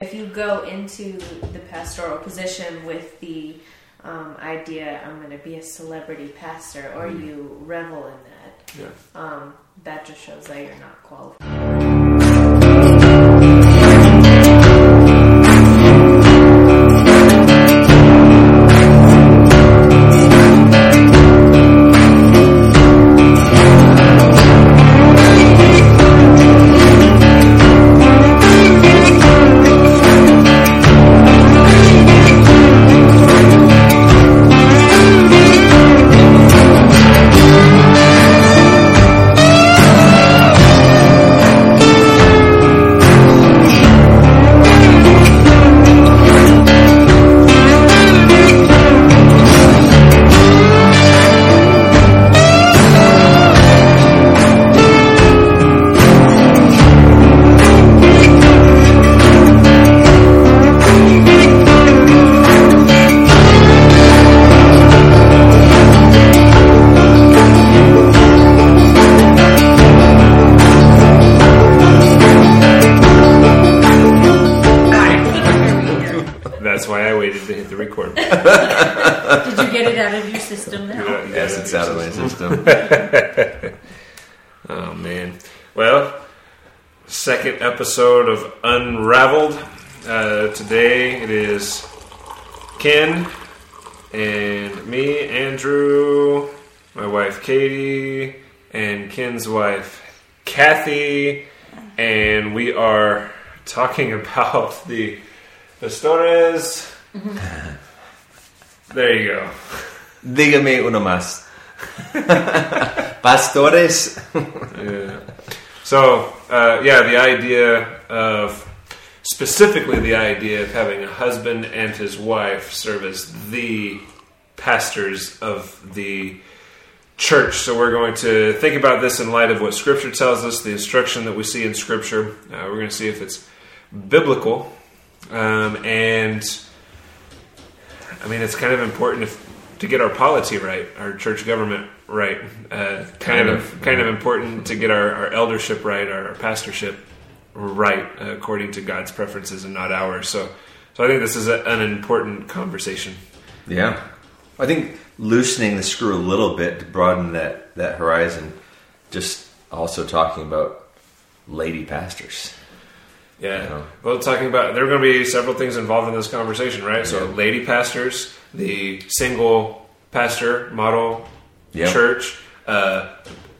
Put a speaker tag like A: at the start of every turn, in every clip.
A: If you go into the pastoral position with the um, idea, I'm going to be a celebrity pastor, or
B: Mm.
A: you revel in that,
B: Yeah.
A: um, that just shows that you're not qualified.
B: Second episode of Unraveled. Uh, today it is Ken and me, Andrew, my wife Katie, and Ken's wife Kathy, and we are talking about the pastores. There you go.
C: Dígame uno más. Pastores.
B: Yeah. So, uh, yeah, the idea of specifically the idea of having a husband and his wife serve as the pastors of the church. So, we're going to think about this in light of what Scripture tells us, the instruction that we see in Scripture. Uh, we're going to see if it's biblical. Um, and I mean, it's kind of important if, to get our polity right, our church government right. Uh, kind,
C: Kind
B: of,
C: of,
B: kind of important to get our, our eldership right, our, pastorship right, uh, according to God's preferences and not ours. So, so I think this is a, an important conversation.
C: Yeah. I think loosening the screw a little bit to broaden that, that horizon, just also talking about lady pastors.
B: Yeah.
C: Yeah.
B: Well, talking about there are going to be several things involved in this conversation, right? So, lady pastors, the single pastor model
C: Yeah.
B: church, uh,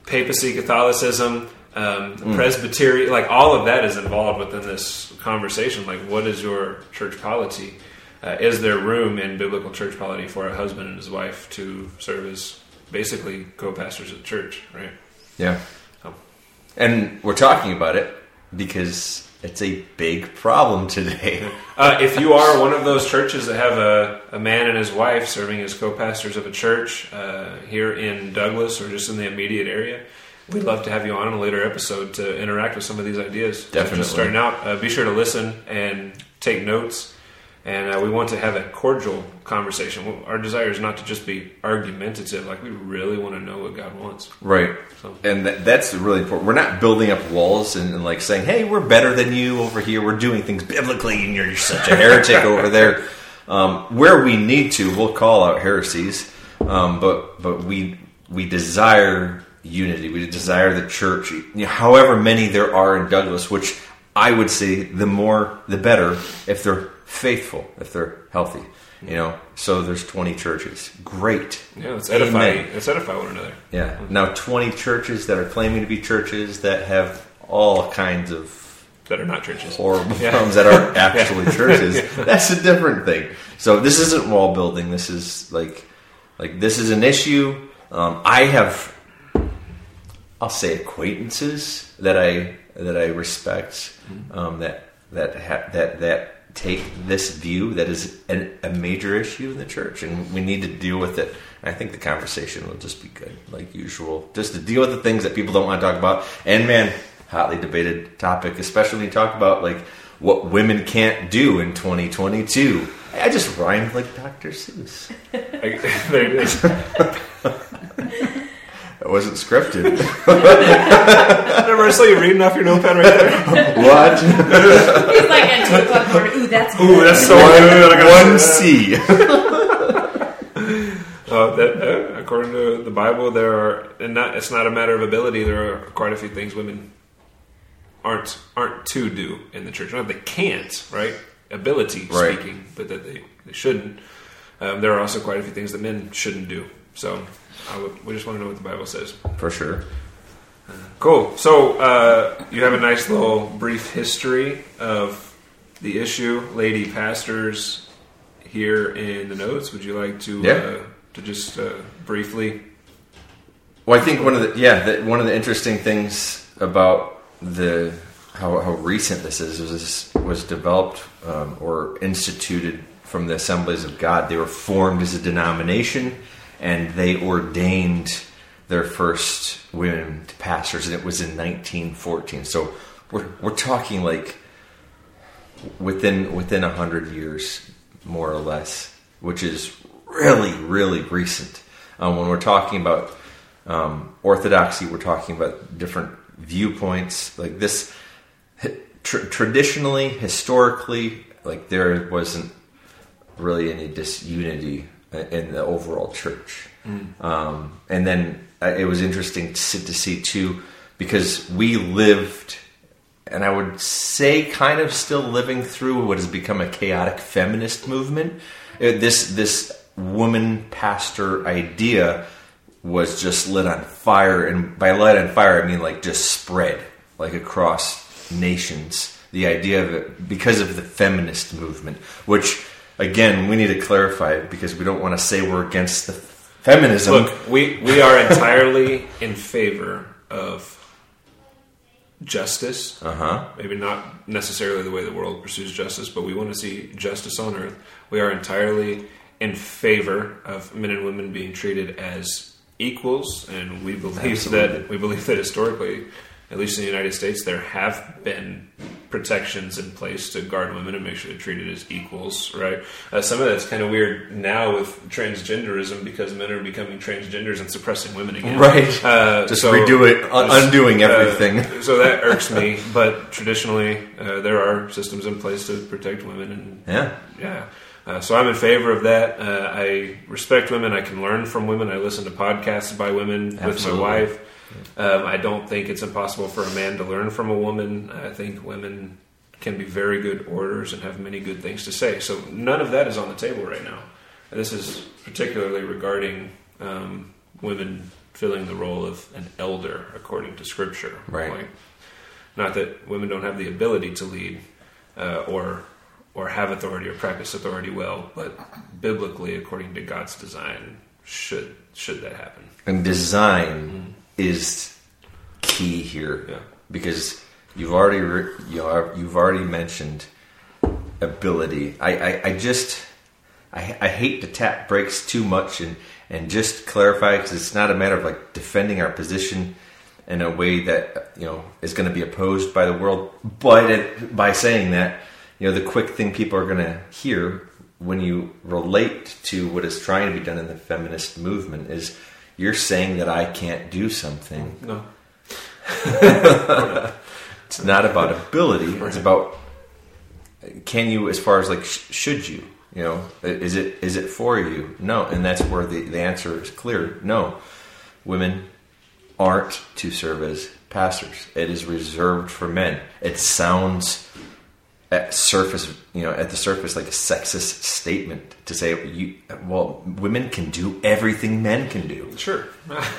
B: papacy, Catholicism, um,
C: Mm.
B: Presbyterian, like all of that is involved within this conversation. Like, what is your church polity? Uh, is there room in biblical church polity for a husband and his wife to serve as basically co-pastors of the church, right?
C: Yeah.
B: Oh.
C: And we're talking about it because it's a big problem today.
B: Uh, if you are one of those churches that have a, a man and his wife serving as co-pastors of a church uh, here in Douglas or just in the immediate area, we'd love to have you on in a later episode to interact with some of these ideas. So
C: Definitely.
B: Just starting out, uh, be sure to listen and take notes. And uh, we want to have a cordial conversation. Our desire is not to just be argumentative. Like we really want to know what God wants.
C: Right.
B: So-
C: And that, that's really important. We're not building up walls and, and like saying, hey, we're better than you over here. We're doing things biblically and you're such a heretic over there. Um, where we need to, we'll call out heresies. Um, but but we we desire unity. We desire the church. You know, however many there are in Douglas, which I would say the more the better if they're faithful, if they're healthy. You know, so there's 20 churches. Great.
B: Yeah, let's edify.
C: Amen.
B: Let's edify one another.
C: Yeah. Now, 20 churches that are claiming to be churches that have all kinds of
B: That are not churches.
C: horrible
B: Yeah.
C: problems that aren't actually churches. That's a different thing. So this isn't wall building. This is like, like this is an issue. Um, I have, I'll say acquaintances that I that I respect um, that that ha- that that take this view that is an, a major issue in the church, and we need to deal with it. I think the conversation will just be good, like usual, just to deal with the things that people don't want to talk about. And man, hotly debated topic, especially when you talk about like what women can't do in 2022. I just rhymed like Dr. Seuss.
B: Like, there it is.
C: wasn't scripted.
B: Remember, I saw you reading off your notepad right there.
C: what?
A: He's like at two o'clock the morning. Ooh, that's
B: Ooh, that's so good. I gotta
C: One
B: see
C: C.
B: Uh, that, uh, according to the Bible, there are, and not, it's not a matter of ability. There are quite a few things women aren't aren't to do in the church. Not that they can't, right? Ability
C: Right.
B: speaking, but that they, they shouldn't. Um, there are also quite a few things that men shouldn't do. So I would, we just want to know what the Bible says.
C: For sure.
B: Cool. So uh, you have a nice little brief history of the issue, lady pastors, here in the notes. Would you like to
C: Yeah.
B: uh, to just uh, briefly?
C: Well, I think one of the yeah the, one of the interesting things about the how, how recent this is was this was developed um, or instituted from the Assemblies of God. They were formed as a denomination, and they ordained their first women pastors, and it was in 1914. So we're we're talking like within within a hundred years, more or less, which is really really recent. Um, when we're talking about um, orthodoxy, we're talking about different viewpoints. Like this, tr- traditionally, historically, like there wasn't really any disunity in the overall church. Um, and then uh, it was interesting to, see- to see too, because we lived, and I would say, kind of still living through what has become a chaotic feminist movement. Uh, this this woman pastor idea was just lit on fire, and by lit on fire, I mean like just spread like across nations. The idea of it because of the feminist movement, which again we need to clarify it because we don't want to say we're against the feminism.
B: Look, we we are entirely in favor of justice.
C: Uh huh.
B: Maybe not necessarily the way the world pursues justice, but we want to see justice on earth. We are entirely in favor of men and women being treated as equals, and we believe
C: Absolutely.
B: that we believe that historically, at least in the United States, there have been protections in place to guard women and make sure they're treated as equals. Right? Uh, some of that's kind of weird now with transgenderism because men are becoming transgenders and suppressing women again.
C: Right.
B: Uh,
C: Just
B: so
C: redo it,
B: there's,
C: undoing
B: uh,
C: everything.
B: so that irks me. But traditionally, uh, there are systems in place to protect women, and
C: yeah.
B: yeah. Uh, so I'm in favor of that. Uh, I respect women. I can learn from women. I listen to podcasts by women with my wife. Um, I don't think it's impossible for a man to learn from a woman. I think women can be very good orators and have many good things to say. So none of that is on the table right now. This is particularly regarding um, women filling the role of an elder according to Scripture.
C: Right.
B: Like, not that women don't have the ability to lead uh, or or have authority or practice authority well, but biblically, according to God's design, should should that happen?
C: And design is key here
B: Yeah.
C: because you've already re- you are, you've already mentioned ability. I, I, I just I, I hate to tap brakes too much and and just clarify because it's not a matter of like defending our position in a way that you know is going to be opposed by the world, but it, by saying that you know the quick thing people are going to hear when you relate to what is trying to be done in the feminist movement is you're saying that I can't do something.
B: No.
C: It's not about ability. It's about can you, as far as like, sh- should you? You know, is it is it for you? No, and that's where the the answer is clear. No, women aren't to serve as pastors. It is reserved for men. It sounds at surface, you know, at the surface like a sexist statement to say, you, well, women can do everything men can do
B: Sure.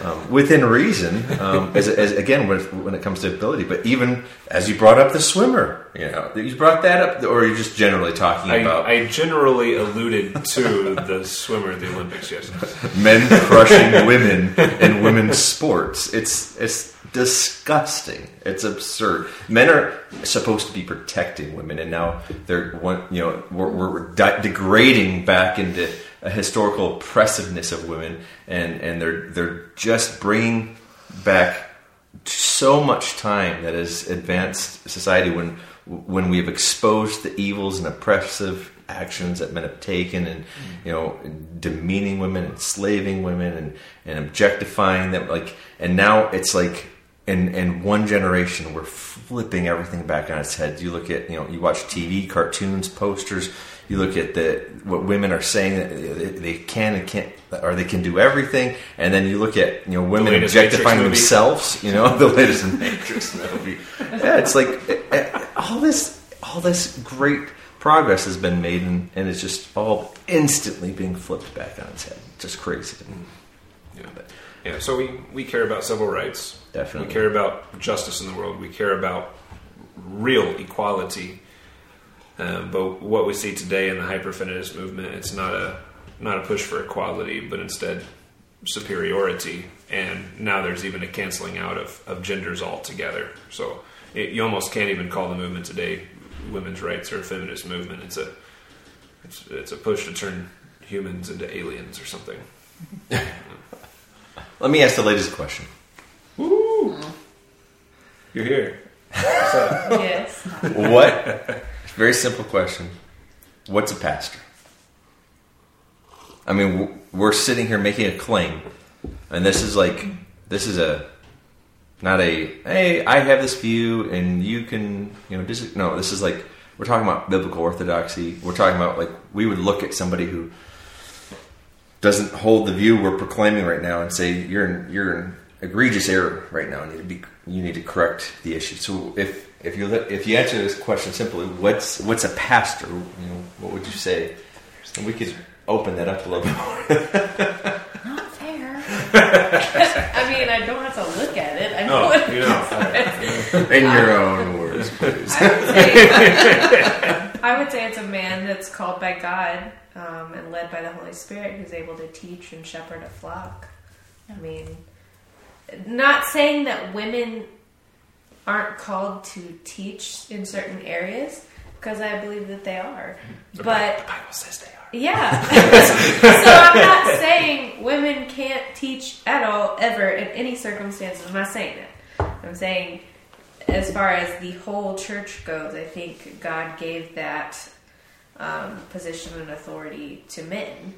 C: um, within reason, um, as, as again when it, when it comes to ability. But even as you brought up the swimmer, you know, you brought that up, or you're just generally talking about
B: I, I generally alluded to the swimmer at the Olympics. Yes.
C: men crushing women in women's sports. It's it's disgusting. It's absurd. Men are supposed to be protecting women, and now they're one. You know, we're, we're de- degrading back into a historical oppressiveness of women, and and they're they're just bringing back so much time that has advanced society when when we've exposed the evils and oppressive actions that men have taken and you know demeaning women enslaving women and, and objectifying them like and now it's like in in one generation we're flipping everything back on its head you look at you know you watch tv cartoons posters you look at the what women are saying that they can and can't or they can do everything and then you look at you know women objectifying themselves you know the latest matrix movie. Yeah it's like eh, eh, all this all this great progress has been made and, and it's just all instantly being flipped back on its head. Just crazy.
B: Yeah. Yeah. So we, we care about civil rights.
C: Definitely.
B: We care about justice in the world. We care about real equality. Um, but what we see today in the hyperfeminist movement, it's not a not a push for equality, but instead superiority. And now there's even a canceling out of, of genders altogether. So it, you almost can't even call the movement today women's rights or a feminist movement. It's a it's, it's a push to turn humans into aliens or something.
C: let me ask the ladies a question
B: You're here. What's?
A: Yes.
C: what very simple question what's a pastor i mean we're sitting here making a claim and this is like this is a not a hey i have this view and you can you know dis- no this is like we're talking about biblical orthodoxy we're talking about like we would look at somebody who doesn't hold the view we're proclaiming right now and say you're in, you're in egregious error right now. You need to be you need to correct the issue. So if if you if you answer this question simply, what's what's a pastor? You know, what would you say? And we could open that up a little bit. more.
D: Not fair.
A: I mean, I don't have to look at it. I know
B: Oh,
A: what
B: you know.
C: In your own words, please.
A: I would say, I would say it's a man that's called by God um, and led by the Holy Spirit who's able to teach and shepherd a flock. I mean, not saying that women aren't called to teach in certain areas, because I believe that they are. But
B: the Bible says they are.
A: yeah. so I'm not saying women can't teach at all, ever, in any circumstances. I'm not saying that. I'm saying, as far as the whole church goes, I think God gave that um, position and authority to men.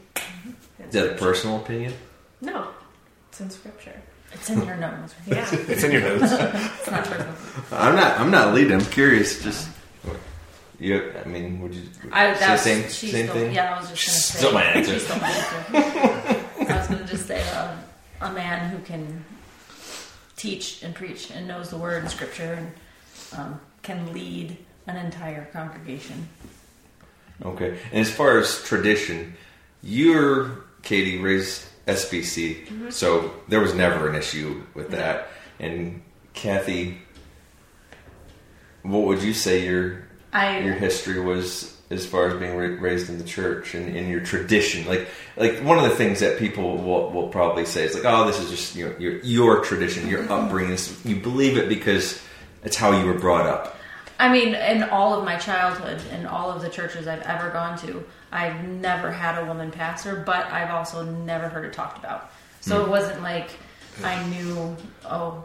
C: Is that a personal opinion?
A: No, it's in Scripture.
D: It's in your nose.
A: Yeah.
B: It's in your notes.
D: It's not personal.
C: I'm not. I'm not leading. I'm curious. Just you. I mean, would you
D: I,
C: say
D: that was,
C: same
D: she
C: same
D: stole,
C: thing?
D: Yeah, I was just going to say.
C: Still my answer.
D: She stole my answer. I was going to just say uh, a man who can teach and preach and knows the word and scripture and um, can lead an entire congregation.
C: Okay. And as far as tradition, you're Katie raised SBC, so there was never an issue with that. And Kathy, what would you say your
D: I
C: your history was as far as being ra- raised in the church and in your tradition? Like, like one of the things that people will, will probably say is like, "Oh, this is just you know, your your tradition, your mm-hmm. upbringing. You believe it because it's how you were brought up."
D: I mean, in all of my childhood, in all of the churches I've ever gone to, I've never had a woman pastor, but I've also never heard it talked about. So it mm. wasn't like I knew, oh,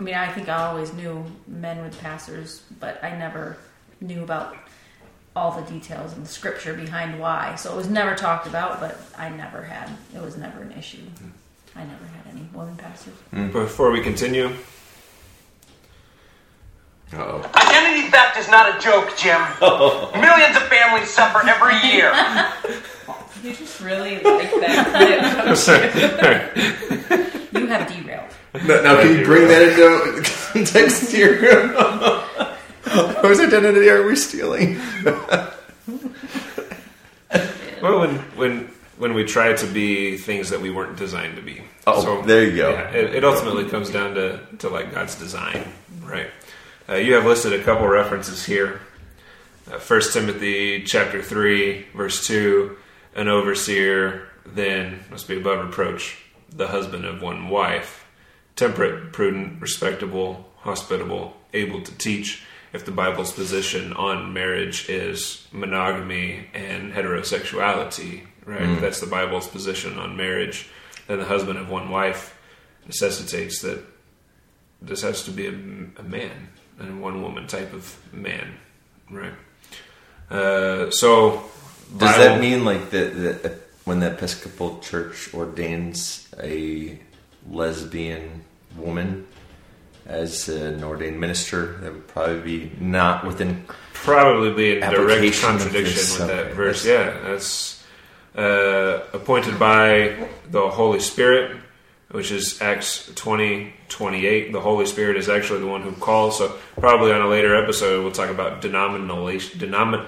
D: I mean, I think I always knew men with pastors, but I never knew about all the details and the scripture behind why. So it was never talked about, but I never had, it was never an issue. Hmm. I never had any woman pastors. Hmm.
B: Before we continue,
C: Uh-oh.
E: Identity theft is not a joke, Jim. Millions of families suffer every year.
A: You just really like that clip.
D: You have derailed.
C: Now, now can you bring that into context here? Whose identity are we stealing?
B: well, when when when we try to be things that we weren't designed to be.
C: Oh, there you go.
B: Yeah, it, it ultimately comes down to to like God's design, right? Uh, you have listed a couple references here. Uh, First Timothy chapter three, verse two: an overseer then must be above reproach, the husband of one wife, temperate, prudent, respectable, hospitable, able to teach. If the Bible's position on marriage is monogamy and heterosexuality, right? If that's the Bible's position on marriage, then the husband of one wife necessitates that this has to be a, a man and one woman type of man. right. Uh, so
C: Does
B: Bible-
C: that mean like that when the Episcopal Church ordains a lesbian woman as an ordained minister, that would probably be not within.
B: probably be in direct contradiction
C: this,
B: with that verse.
C: that's-
B: Yeah, that's uh, appointed by the Holy Spirit, which is Acts twenty twenty eight. The Holy Spirit is actually the one who calls. So probably on a later episode, we'll talk about denomination. Denomin-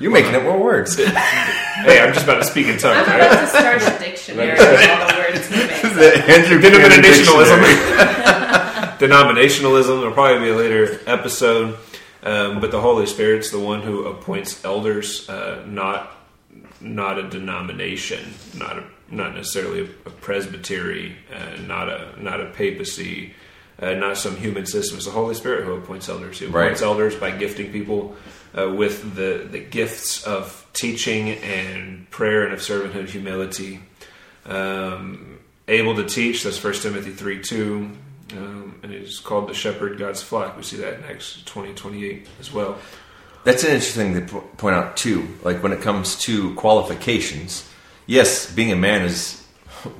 C: You're making up more words.
B: hey, I'm just about to speak in tongues.
A: I'm
B: Right?
A: about to start a dictionary of all the words he makes.
C: the Andrew Cannon
B: Denominationalism. Denominationalism. There'll probably be a later episode. Um, but the Holy Spirit's the one who appoints elders, uh, not not a denomination, not a, not necessarily a, presbytery, uh, not a not a papacy, uh, not some human system. It's the Holy Spirit who appoints elders. He appoints
C: Right.
B: elders by gifting people uh, with the the gifts of teaching and prayer and of servanthood, humility. Um, able to teach. That's First Timothy three two. Um, and he's called the shepherd God's flock. We see that in Acts twenty twenty eight as well.
C: That's an interesting thing to point out too. Like when it comes to qualifications, yes, being a man is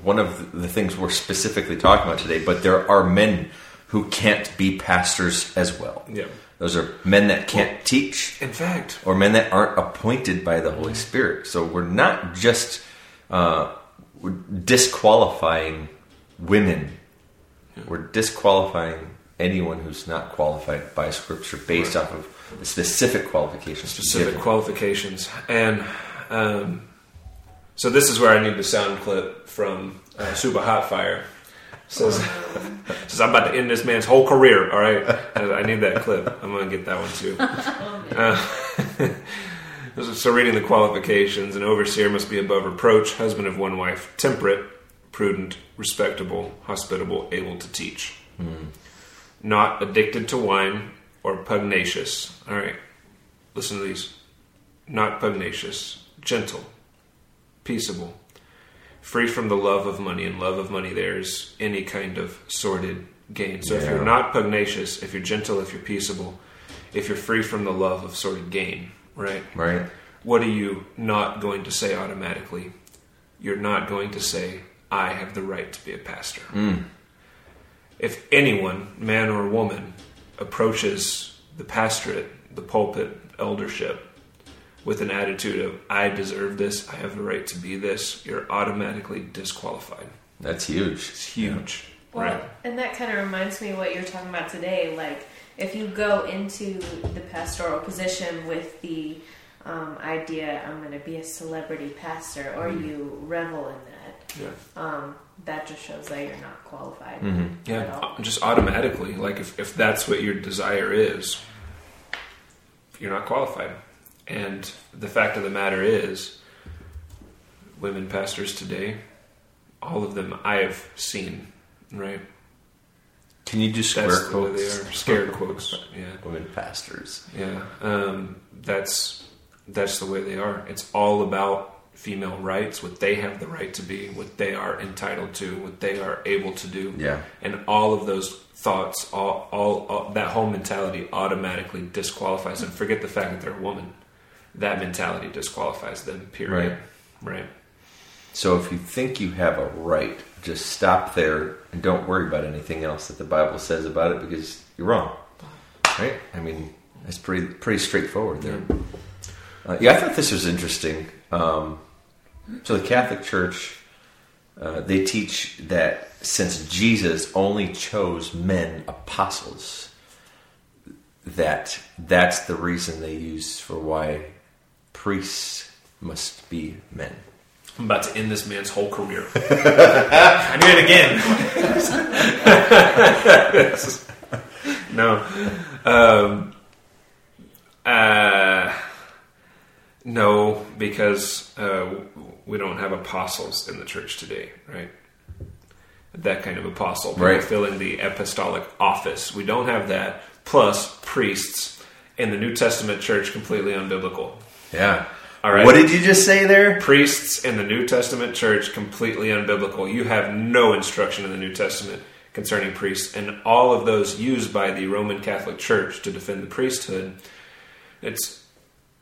C: one of the things we're specifically talking about today. But there are men who can't be pastors as well.
B: Yeah.
C: Those are men that can't teach,
B: In fact,
C: or men that aren't appointed by the Holy Spirit. So we're not just uh, disqualifying women. We're disqualifying anyone who's not qualified by Scripture based off of the specific qualifications.
B: specific
C: given.
B: qualifications. And um, so this is where I need the sound clip from uh, Suba Hotfire. Says, says, I'm about to end this man's whole career, all right? I need that clip. I'm going to get that one too. Uh, so reading the qualifications, an overseer must be above reproach, husband of one wife, temperate, prudent, respectable, hospitable, able to teach. Hmm. Not addicted to wine or pugnacious. All right, listen to these. Not pugnacious, gentle, peaceable, free from the love of money, and love of money there's any kind of sordid gain. So if you're not pugnacious, if you're gentle, if you're peaceable, if you're free from the love of sordid gain, right?
C: Right.
B: What are you not going to say automatically? You're not going to say, I have the right to be a pastor. If anyone, man or woman, approaches the pastorate, the pulpit, eldership, with an attitude of, I deserve this, I have the right to be this, you're automatically disqualified.
C: That's huge.
B: It's huge.
A: Well,
B: right?
A: and that kind of reminds me of what you're talking about today. Like, if you go into the pastoral position with the um, idea, I'm going to be a celebrity pastor, or you revel in that,
B: Yeah.
A: um, that just shows that you're not qualified. at
B: Yeah,
A: all.
B: just automatically. Like if, if that's what your desire is, you're not qualified. And the fact of the matter is, women pastors today, all of them I have seen, right?
C: Can you just square
B: That's the they
C: quotes?
B: are. Scared quotes. Yeah,
C: Women pastors.
B: yeah. Um, that's that's the way they are. It's all about female rights, what they have the right to be, what they are entitled to, what they are able to do.
C: Yeah.
B: and all of those thoughts, all, all, all that whole mentality automatically disqualifies them. Forget the fact that they're a woman. That mentality disqualifies them. Period. Right.
C: So if you think you have a right, just stop there and don't worry about anything else that the Bible says about it because you're wrong. Right? I mean, it's pretty pretty straightforward there. Uh, yeah, I thought this was interesting. Um, so the Catholic Church, uh, they teach that since Jesus only chose men apostles, that that's the reason they use for why priests must be men.
B: I'm about to end this man's whole career. I do it again. no. Um, uh, no, because uh, we don't have apostles in the church today, right? That kind of apostle,
C: Right.
B: filling the apostolic office. We don't have that. Plus, priests in the New Testament church completely unbiblical.
C: Yeah.
B: All right.
C: What did you just say there?
B: priests in the New Testament church completely unbiblical. You have no instruction in the New Testament concerning priests, and all of those used by the Roman Catholic Church to defend the priesthood it's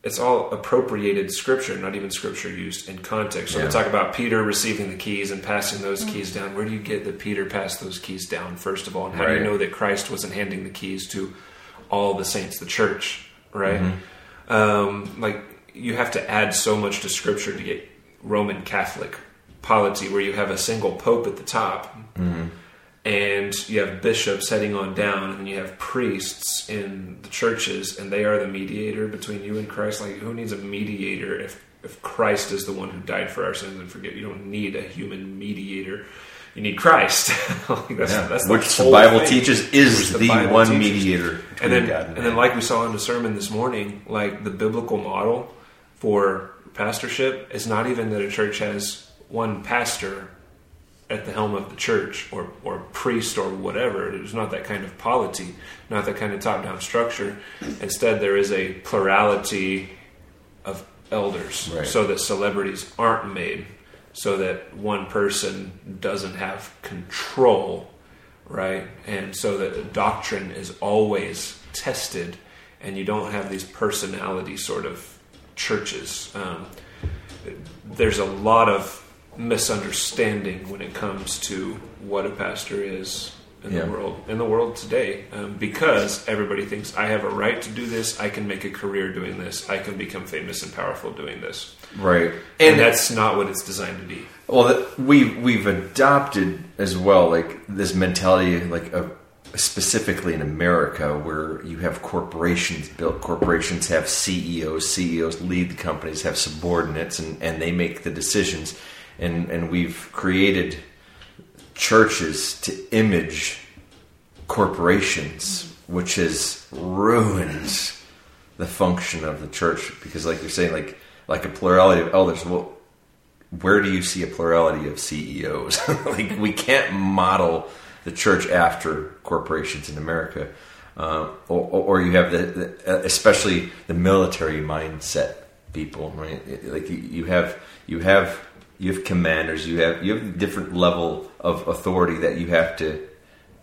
B: it's all appropriated scripture, not even scripture used in context. So
C: Yeah.
B: we talk about Peter receiving the keys and passing those keys down. Where do you get that Peter passed those keys down, first of all? And how do you know that Christ wasn't handing the keys to all the saints, the church, right? Um, like, you have to add so much to scripture to get Roman Catholic polity, where you have a single pope at the top and you have bishops heading on down, and you have priests in the churches, and they are the mediator between you and Christ. Like, who needs a mediator if if Christ is the one who died for our sins and forget? You don't need a human mediator. You need Christ. That's,
C: Yeah.
B: that's
C: Which the
B: whole
C: Bible
B: thing.
C: teaches is
B: Which
C: the,
B: Bible
C: one
B: teaches.
C: mediator
B: And then,
C: God
B: and
C: and
B: then, like we saw in the sermon this morning, like the biblical model for pastorship is not even that a church has one pastor at the helm of the church or, or priest or whatever. There's not that kind of polity, not that kind of top down structure. Instead, there is a plurality of elders
C: Right.
B: so that celebrities aren't made, so that one person doesn't have control, right? And so that doctrine is always tested and you don't have these personality sort of churches. Um, there's a lot of misunderstanding when it comes to what a pastor is in
C: Yeah.
B: the world in the world today um, because everybody thinks I have a right to do this I can make a career doing this I can become famous and powerful doing this
C: right,
B: and that's not what it's designed to be
C: Well, that we we've adopted as well, like this mentality, like of specifically in America, where you have corporations built. Corporations have CEOs. CEOs lead the companies, have subordinates, and, and they make the decisions. And and we've created churches to image corporations, which has ruined the function of the church. Because, like you're saying, like like a plurality of elders. Well, where do you see a plurality of CEOs? like we can't model the church after corporations in America, uh, or, or you have the, the uh, especially the military mindset people, right? Like you, you have you have you have commanders, you have you have different level of authority that you have to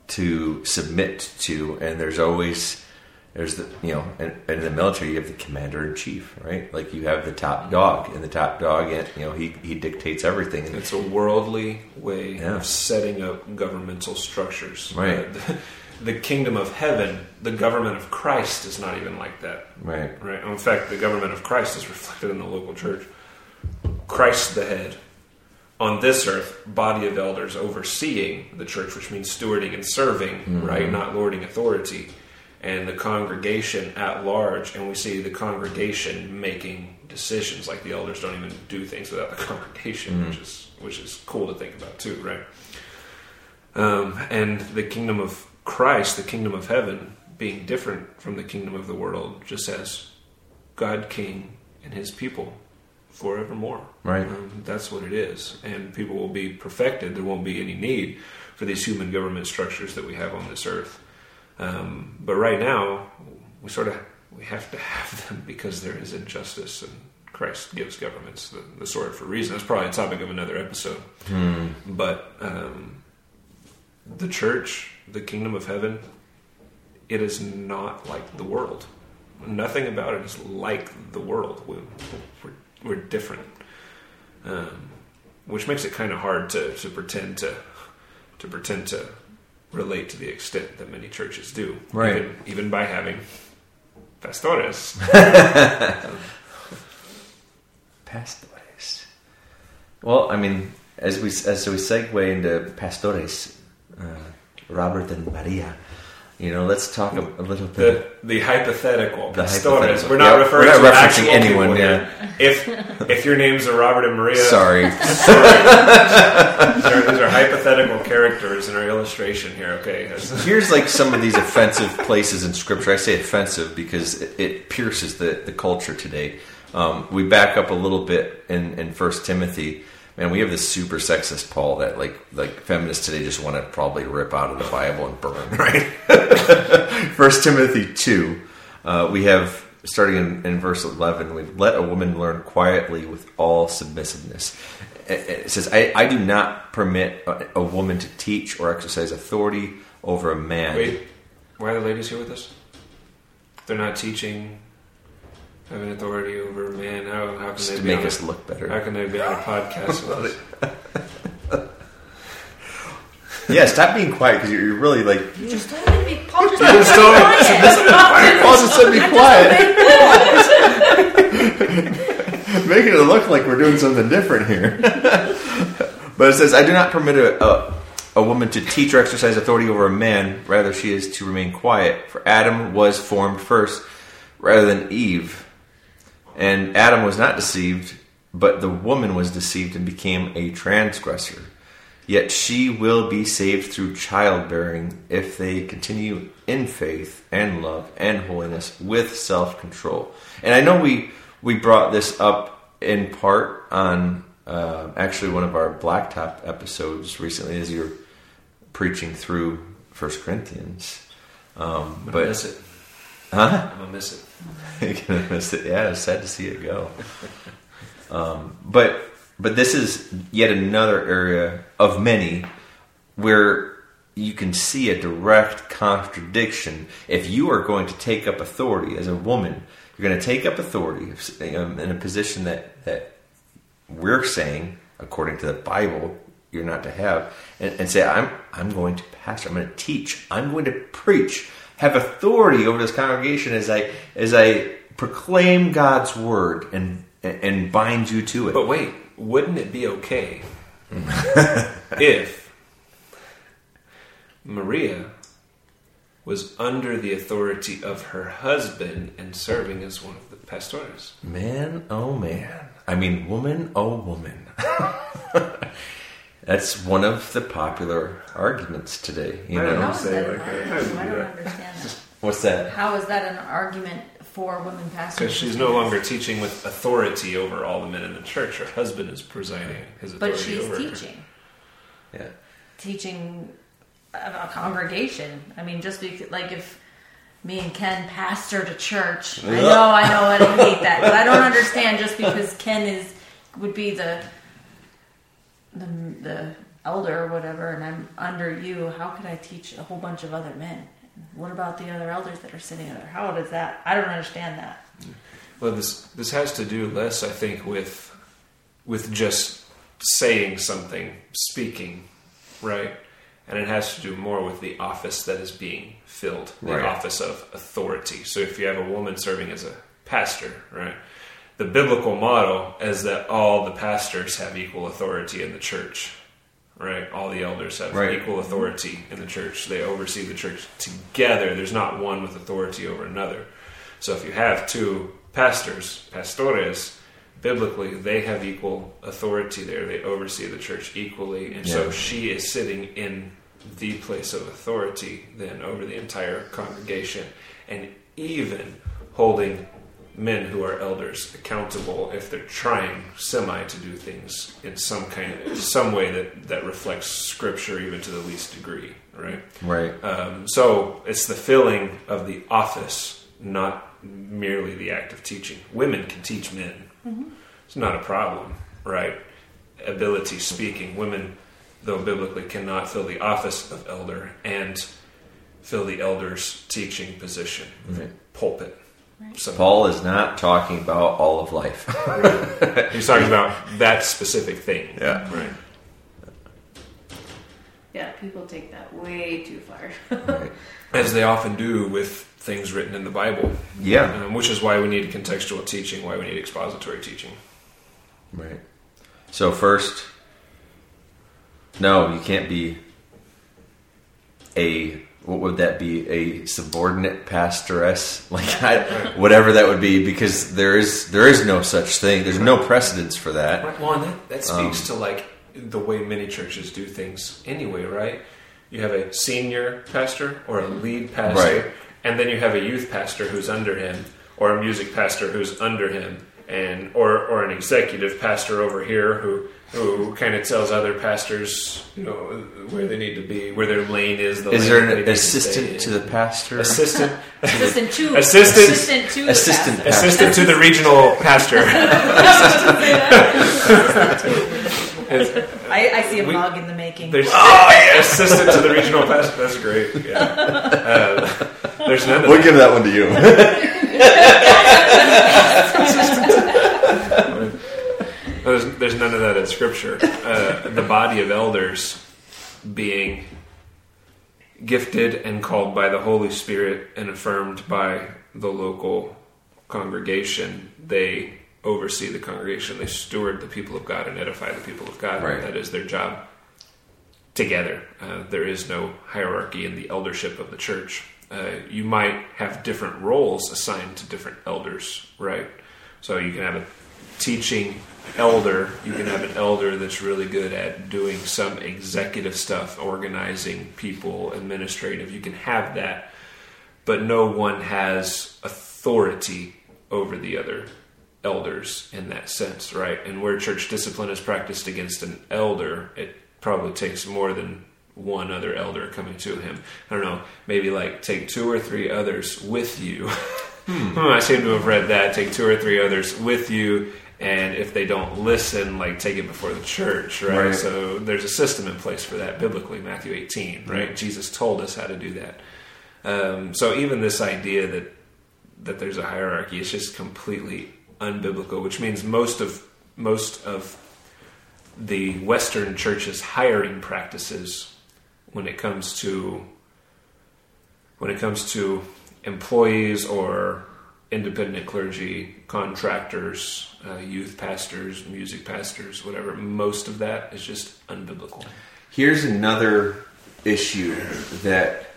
C: to submit to, and there's always there's the you know in, in the military you have the commander in chief right like you have the top dog and the top dog and you know he, he dictates everything and
B: it's a worldly way
C: Yeah.
B: of setting up governmental structures
C: Right.
B: The, the kingdom of heaven the government of Christ is not even like that
C: right
B: Right. In fact, the government of Christ is reflected in the local church. Christ the head. On this earth, body of elders overseeing the church, which means stewarding and serving, right? Not lording authority. And the congregation at large, and we see the congregation making decisions. Like the elders don't even do things without the congregation, which is which is cool to think about too, right? Um, and the kingdom of Christ, the kingdom of heaven, being different from the kingdom of the world, just as God King and His people forevermore.
C: Right.
B: Um, that's what it is, and people will be perfected. There won't be any need for these human government structures that we have on this earth. Um, but right now, we sort of we have to have them because there is injustice, and Christ gives governments the, the sword for a reason. That's probably a topic of another episode. But um, the church, the kingdom of heaven, it is not like the world. Nothing about it is like the world. We, we're, we're different, um, which makes it kind of hard to, to pretend to to pretend to relate to the extent that many churches do.
C: Right.
B: Even, even by having pastores.
C: pastores well i mean as we as we segue into pastores uh, robert and maria you know let's talk a, a little bit
B: the the hypothetical
C: The
B: pastores.
C: hypothetical.
B: We're not
C: Yeah,
B: referring
C: we're not
B: to
C: referencing anyone,
B: here. If if your names are Robert and Maria,
C: sorry
B: these are, these are hypothetical characters in our illustration here. Okay,
C: Here's like some of these offensive places in Scripture. I say offensive because it, it pierces the, the culture today. Um, we back up a little bit in, in First Timothy. Man, we have this super sexist Paul that like like feminists today just want to probably rip out of the Bible and burn. Right? First Timothy two, uh, we have starting in, in verse eleven. We let a woman learn quietly with all submissiveness. It, it says, I, "I do not permit a, a woman to teach or exercise authority over a man."
B: wait, why are the ladies here with us? They're not teaching having authority over a man. How, how can
C: Just
B: they
C: to
B: be
C: make
B: on
C: us
B: a,
C: look better.
B: How can they be on a podcast with us?
C: Yeah, stop being quiet because you're, you're really like.
D: You just told me to be. Paul just
C: You
D: told me
C: just told
D: be
C: me-
D: quiet.
C: Paul just said be quiet. Making it look like we're doing something different here. but it says, I do not permit a, a, a woman to teach or exercise authority over a man. Rather, she is to remain quiet. For Adam was formed first rather than Eve. And Adam was not deceived, but the woman was deceived and became a transgressor. Yet she will be saved through childbearing if they continue in faith and love and holiness with self control. And I know we we brought this up in part on uh, actually one of our blacktop episodes recently, as you're preaching through First Corinthians. Um, but. Huh?
B: I'm gonna miss it.
C: You're gonna miss it. Yeah, it's sad to see it go. Um, but but this is yet another area of many where you can see a direct contradiction. If you are going to take up authority as a woman, you're going to take up authority um, in a position that that we're saying, according to the Bible, you're not to have, and, and say, "I'm I'm going to pastor. I'm going to teach. I'm going to preach. Have authority over this congregation as I as I proclaim God's word and and bind you to it."
B: But wait, wouldn't it be okay if Maria was under the authority of her husband and serving as one of the pastors?
C: Man, oh man. I mean, woman, oh woman. That's one of the popular arguments today. You
B: I don't
C: know,
D: How is
B: Say
D: that
B: like
D: an
B: that. I
D: I don't understand that.
C: what's that?
D: How is that an argument for women pastors?
B: Because she's no longer teaching with authority over all the men in the church. Her husband is presiding his authority
D: But she's
B: over her.
D: teaching.
C: Yeah.
D: teaching a, a congregation. I mean, just because, like if me and Ken pastored a church, I know, I know, I hate that, but I don't understand just because Ken is would be the the the elder or whatever, and I'm under you. How could I teach a whole bunch of other men? What about the other elders that are sitting there? How does that? I don't understand that.
B: Well, this this has to do less, I think, with with just saying something, speaking, right? And it has to do more with the office that is being filled, the
C: Right.
B: office of authority. So if you have a woman serving as a pastor, right? The biblical model is that all the pastors have equal authority in the church, right? All the elders have
C: Right.
B: equal authority in the church. They oversee the church together. There's not one with authority over another. So if you have two pastors, pastores, biblically they have equal authority there. They oversee the church equally, and so she is sitting in the place of authority then over the entire congregation, and even holding men who are elders accountable if they're trying semi to do things in some kind of some way that that reflects scripture even to the least degree right
C: Right.
B: um, so it's the filling of the office, not merely the act of teaching. Women can teach men. It's not a problem, right? Ability speaking. Women, though biblically, cannot fill the office of elder and fill the elder's teaching position,
C: Right.
B: pulpit. So
C: Paul is not talking about all of life.
B: he's talking about that specific thing.
C: Yeah.
B: Right.
A: Yeah, people take that way too far.
C: right.
B: As they often do with things written in the Bible.
C: Yeah.
B: Um, which is why we need contextual teaching, why we need expository teaching.
C: Right. So first, no, you can't be a what would that be? A subordinate pastoress, like I, whatever that would be, because there is there is no such thing. There's no precedence for that.
B: Right, Well, that, that speaks um, to like the way many churches do things anyway, right? You have a senior pastor or a lead pastor,
C: Right.
B: and then you have a youth pastor who's under him, or a music pastor who's under him, and or or an executive pastor over here who who kind of tells other pastors, you know, where they need to be, where their lane is. The
C: Is
B: lane
C: there
B: that they
C: an
B: need to
C: assistant to
B: in.
C: the pastor?
B: assistant
D: Assistant to
B: Assistant-
D: assistant to the
C: assistant
D: pastor.
C: pastor.
B: assistant to the regional pastor?
D: I, I see a
B: We-
D: mug in the making.
B: There's assistant to the regional pastor. That's great. Yeah. Uh, there's none
C: We'll
B: that.
C: give that one to you.
B: there's, none of that in Scripture. Uh, the body of elders being gifted and called by the Holy Spirit and affirmed by the local congregation, they oversee the congregation. They steward the people of God and edify the people of God.
C: Right.
B: That is their job. Together, uh, there is no hierarchy in the eldership of the church. Uh, you might have different roles assigned to different elders, right? So you can have a teaching elder, you can have an elder that's really good at doing some executive stuff, organizing people, administrative. You can have that, but no one has authority over the other elders in that sense, right? And where church discipline is practiced against an elder, it probably takes more than one other elder coming to him. I don't know, maybe like take two or three others with you. Hmm. I seem to have read that. Take two or three others with you, and if they don't listen, like take it before the church, right?
C: Right.
B: So there's a system in place for that biblically, Matthew 18, right? Jesus told us how to do that. Um, so even this idea that that there's a hierarchy is just completely unbiblical, which means most of most of the Western church's hiring practices when it comes to when it comes to employees or independent clergy, contractors, uh, youth pastors, music pastors, whatever. Most of that is just unbiblical.
C: Here's another issue that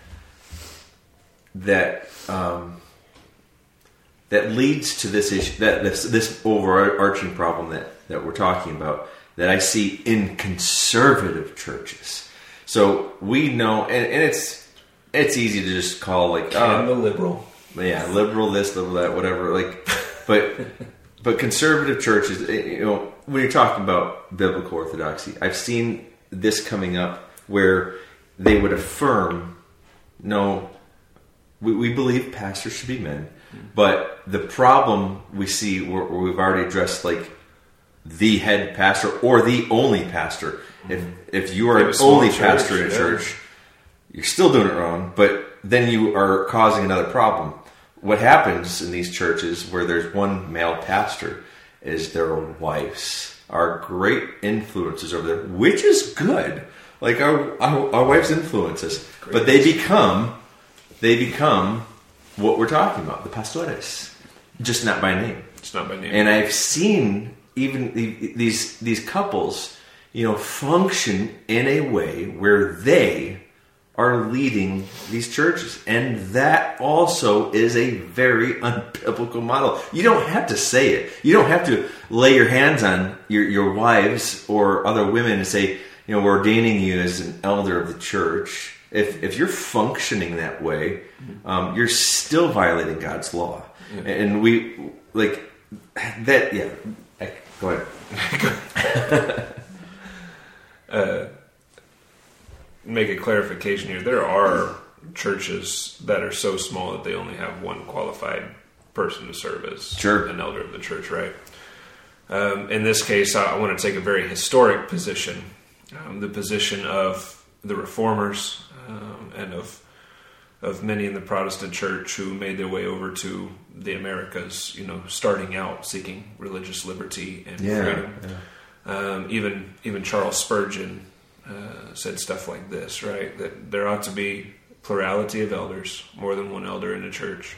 C: that um, that leads to this issue that this, this overarching problem that that we're talking about that I see in conservative churches. So we know, and, and it's it's easy to just call like
B: And the
C: oh,
B: liberal.
C: Yeah, liberal this, liberal that, whatever. Like, but but conservative churches, eh, you know, when you're talking about biblical orthodoxy, I've seen this coming up where they would affirm, no, we, we believe pastors should be men, but the problem we see where, where we've already addressed like the head pastor or the only pastor. If if you are an only
B: church,
C: pastor in a
B: yeah.
C: church, you're still doing it wrong, but then you are causing another problem. What happens in these churches where there's one male pastor is their wives are great influences over there, which is good. Like our our, our wives influence us, but they become they become what we're talking about, the pastores, just not by name.
B: It's not by name.
C: And I've seen even the- these these couples, you know, function in a way where they are leading these churches, and that also is a very unbiblical model. You don't have to say it. You don't have to lay your hands on your your wives or other women and say, you know, we're ordaining you as an elder of the church. If if you're functioning that way, um, you're still violating God's law, and we like that. Yeah, I- go ahead.
B: make a clarification here. There are churches that are so small that they only have one qualified person to serve as
C: Sure.
B: an elder of the church, right? Um, in this case, I, I want to take a very historic position, um, the position of the reformers um, and of of many in the Protestant church who made their way over to the Americas, you know, starting out seeking religious liberty and
C: Yeah,
B: freedom. Um, even even Charles Spurgeon uh, said stuff like this, right? That there ought to be plurality of elders, more than one elder in a church.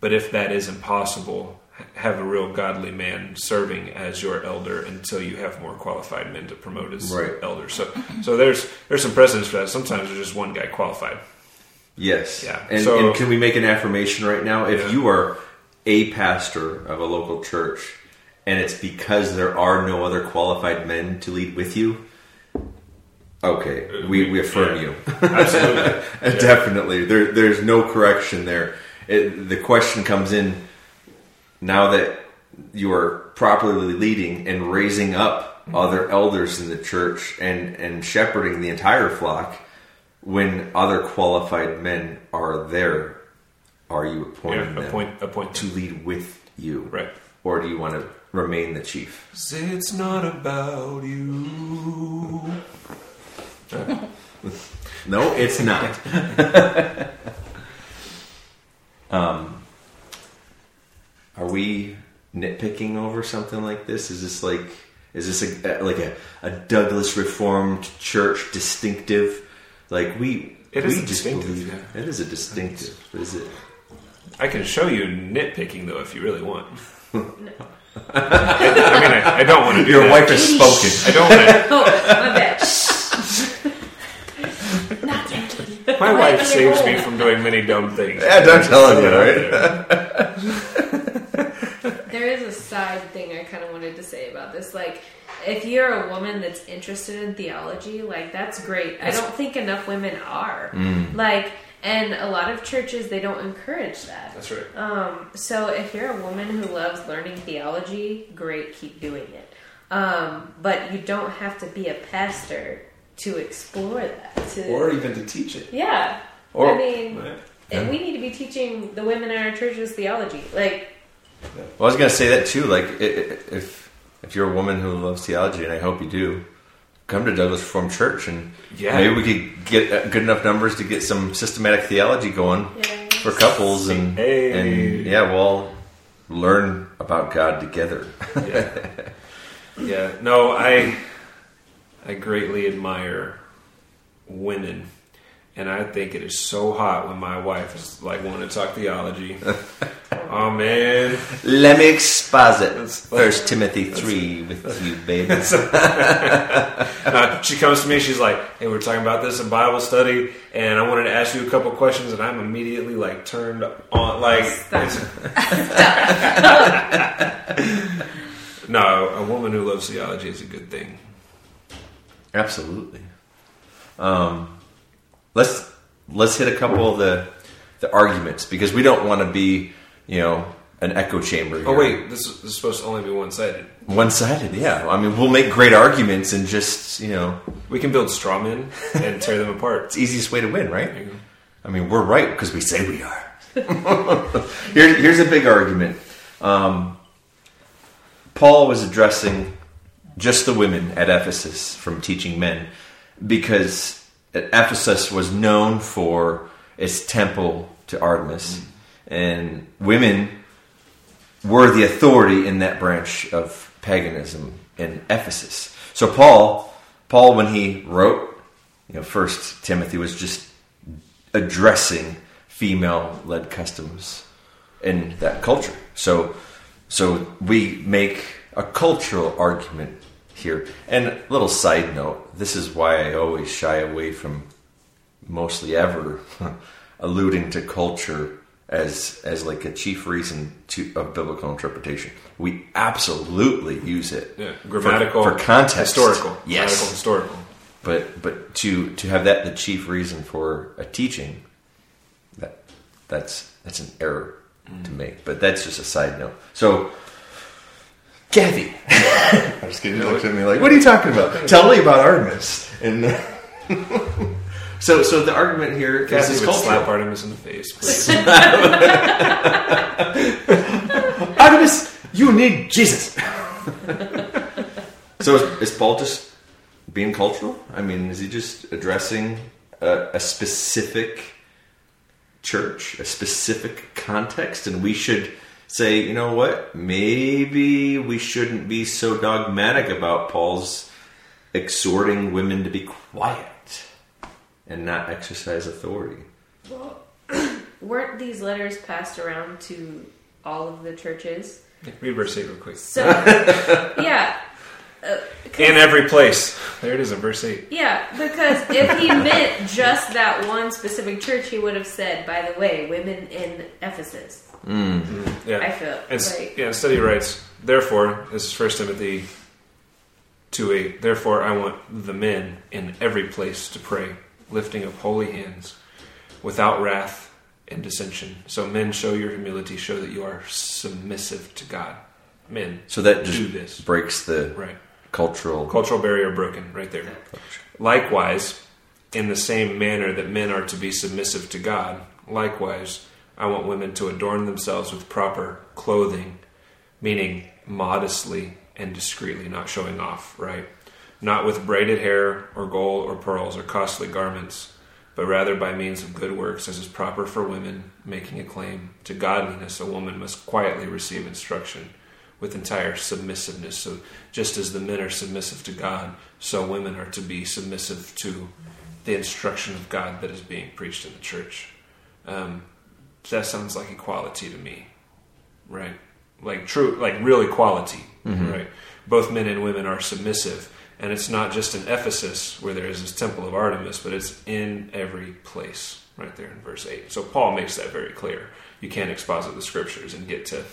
B: But if that is impossible, have a real godly man serving as your elder until you have more qualified men to promote as
C: Right.
B: elders. So, so there's there's some precedence for that. Sometimes there's just one guy qualified.
C: Yes.
B: Yeah.
C: And,
B: So-
C: and can we make an affirmation right now? If
B: Yeah.
C: you are a pastor of a local church and it's because there are no other qualified men to lead with you, okay, uh, we, we affirm
B: Yeah.
C: you.
B: Absolutely.
C: Definitely. There, there's no correction there. It, the question comes in now that you are properly leading and raising up other elders in the church and, and shepherding the entire flock when other qualified men are there. Are you appointing
B: Yeah,
C: them
B: appoint appoint
C: to lead with you?
B: Right.
C: Or do you want to remain the chief?
B: It's not about you.
C: No, it's not. um, are we we nitpicking over something like this? Is this like is this a, like a, a Douglas Reformed Church distinctive? Like we
B: It
C: we
B: is
C: just
B: distinctive,
C: believe
B: yeah.
C: it is a distinctive. Is it?
B: I can show you nitpicking though if you really want. I, I mean, I, I don't want to do
C: Your
B: that.
C: wife has spoken.
B: I don't want
A: Oh, my
B: to. My wife saves me from doing many dumb things.
C: Yeah, don't tell him, right?
A: There is a side thing I kind of wanted to say about this. Like, if you're a woman that's interested in theology, like, that's great. I don't think enough women are. Like, and a lot of churches, they don't encourage that.
B: That's right.
A: Um, so if you're a woman who loves learning theology, great, keep doing it. Um, but you don't have to be a pastor to explore that. To,
C: or even to teach it.
A: yeah.
C: Or-
A: I mean,
B: Right.
A: and we need to be teaching the women in our churches theology. Like,
C: Well, I was going to say that too. Like, i- i- if if you're a woman who loves theology, and I hope you do, come to Douglas Reformed Church, and
B: Yeah.
C: maybe we could get uh, good enough numbers to get some systematic theology going
A: Yeah.
C: for couples, and
B: Hey.
C: and yeah, we'll learn about God together.
B: Yeah. yeah. No, I I greatly admire women. And I think it is so hot when my wife is like wanting to talk theology. oh man.
C: Let me exposit
B: That's-
C: First Timothy three with you, baby.
B: Uh, she comes to me, she's like, Hey, we're talking about this in Bible study and I wanted to ask you a couple questions and I'm immediately like turned on like
A: Stop.
B: No, a woman who loves theology is a good thing.
C: Absolutely. Um, let's let's hit a couple of the the arguments because we don't want to be, you know, an echo chamber.
B: Oh wait, this is, this is supposed to only be one sided.
C: one sided. Yeah, I mean, we'll make great arguments and just you know,
B: We can build straw men and tear them apart.
C: it's the easiest way to win, right?
B: There you go.
C: I mean, we're right because we say we are. Here, here's a big argument. Um, Paul was addressing just the women at Ephesus from teaching men because Ephesus was known for its temple to Artemis, and women were the authority in that branch of paganism in Ephesus. So Paul, Paul, when he wrote, you know, First Timothy was just addressing female-led customs in that culture. So, so we make a cultural argument here. And a little side note: this is why I always shy away from mostly ever alluding to culture as as like a chief reason to of biblical interpretation. We absolutely use it
B: Yeah, grammatical,
C: for, for context,
B: historical,
C: Yes,
B: grammatical, historical.
C: but but to to have that the chief reason for a teaching, that that's that's an error to mm. make. But that's just a side note. So, Kathy, I'm just kidding. You looked at me like, "What are you talking about? Tell me about Artemis." And uh, so so the argument here is
B: Cassie
C: this
B: would slap. Artemis in the face, please.
C: Artemis, you need Jesus. so is, is Paul just being cultural? I mean, is he just addressing a, a specific church, a specific context, and we should say, you know what? Maybe we shouldn't be so dogmatic about Paul's exhorting women to be quiet and not exercise authority.
A: Well, weren't these letters passed around to all of the churches?
B: Read verse 8 real quick.
A: So, yeah. Uh, 'cause-
B: In every place. There it is in verse 8.
A: yeah, because if he meant just that one specific church, he would have said, by the way, women in Ephesus. Mm. Mm.
B: Yeah.
A: I feel
B: And, s-
A: like-
B: yeah, instead he writes, Therefore, this is 1 Timothy 2 8. Therefore, I want the men in every place to pray, lifting up holy hands, without wrath and dissension. So, men, show your humility, show that you are submissive to God. Men,
C: So that
B: do
C: just
B: this.
C: breaks the
B: Right.
C: cultural.
B: Cultural barrier broken, right there. Likewise, in the same manner that men are to be submissive to God, likewise, I want women to adorn themselves with proper clothing, meaning modestly and discreetly, not showing off, right? Not with braided hair or gold or pearls or costly garments, but rather by means of good works, as is proper for women making a claim to godliness. A woman must quietly receive instruction with entire submissiveness. So, just as the men are submissive to God, so women are to be submissive to the instruction of God that is being preached in the church. Um, that sounds like equality to me, right? Like true, like real equality, mm-hmm. right? Both men and women are submissive, and it's not just in Ephesus where there is this temple of Artemis, but it's in every place, right there in verse eight. So Paul makes that very clear. You can't exposit the scriptures and get to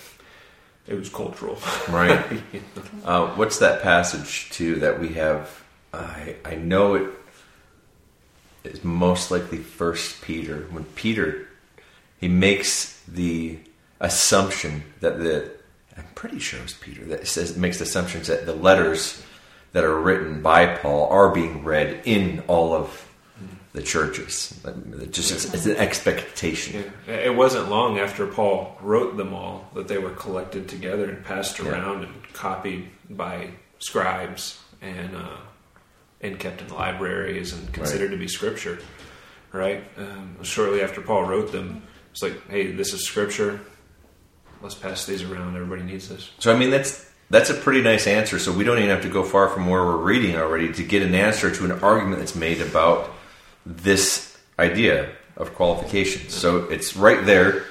B: it was cultural,
C: right? uh, what's that passage too that we have? I I know it is most likely First Peter when Peter he makes the assumption that the I'm pretty sure it's Peter that says makes the assumptions that the letters that are written by Paul are being read in all of the churches. Just it's, it's an expectation.
B: Yeah. It wasn't long after Paul wrote them all that they were collected together and passed around yeah. and copied by scribes and uh, and kept in libraries and considered right. to be scripture. Right. Um, shortly after Paul wrote them, it's like, hey, this is scripture. Let's pass these around. Everybody needs this.
C: So I mean, that's that's a pretty nice answer. So we don't even have to go far from where we're reading already to get an answer to an argument that's made about this idea of qualifications. So it's right there.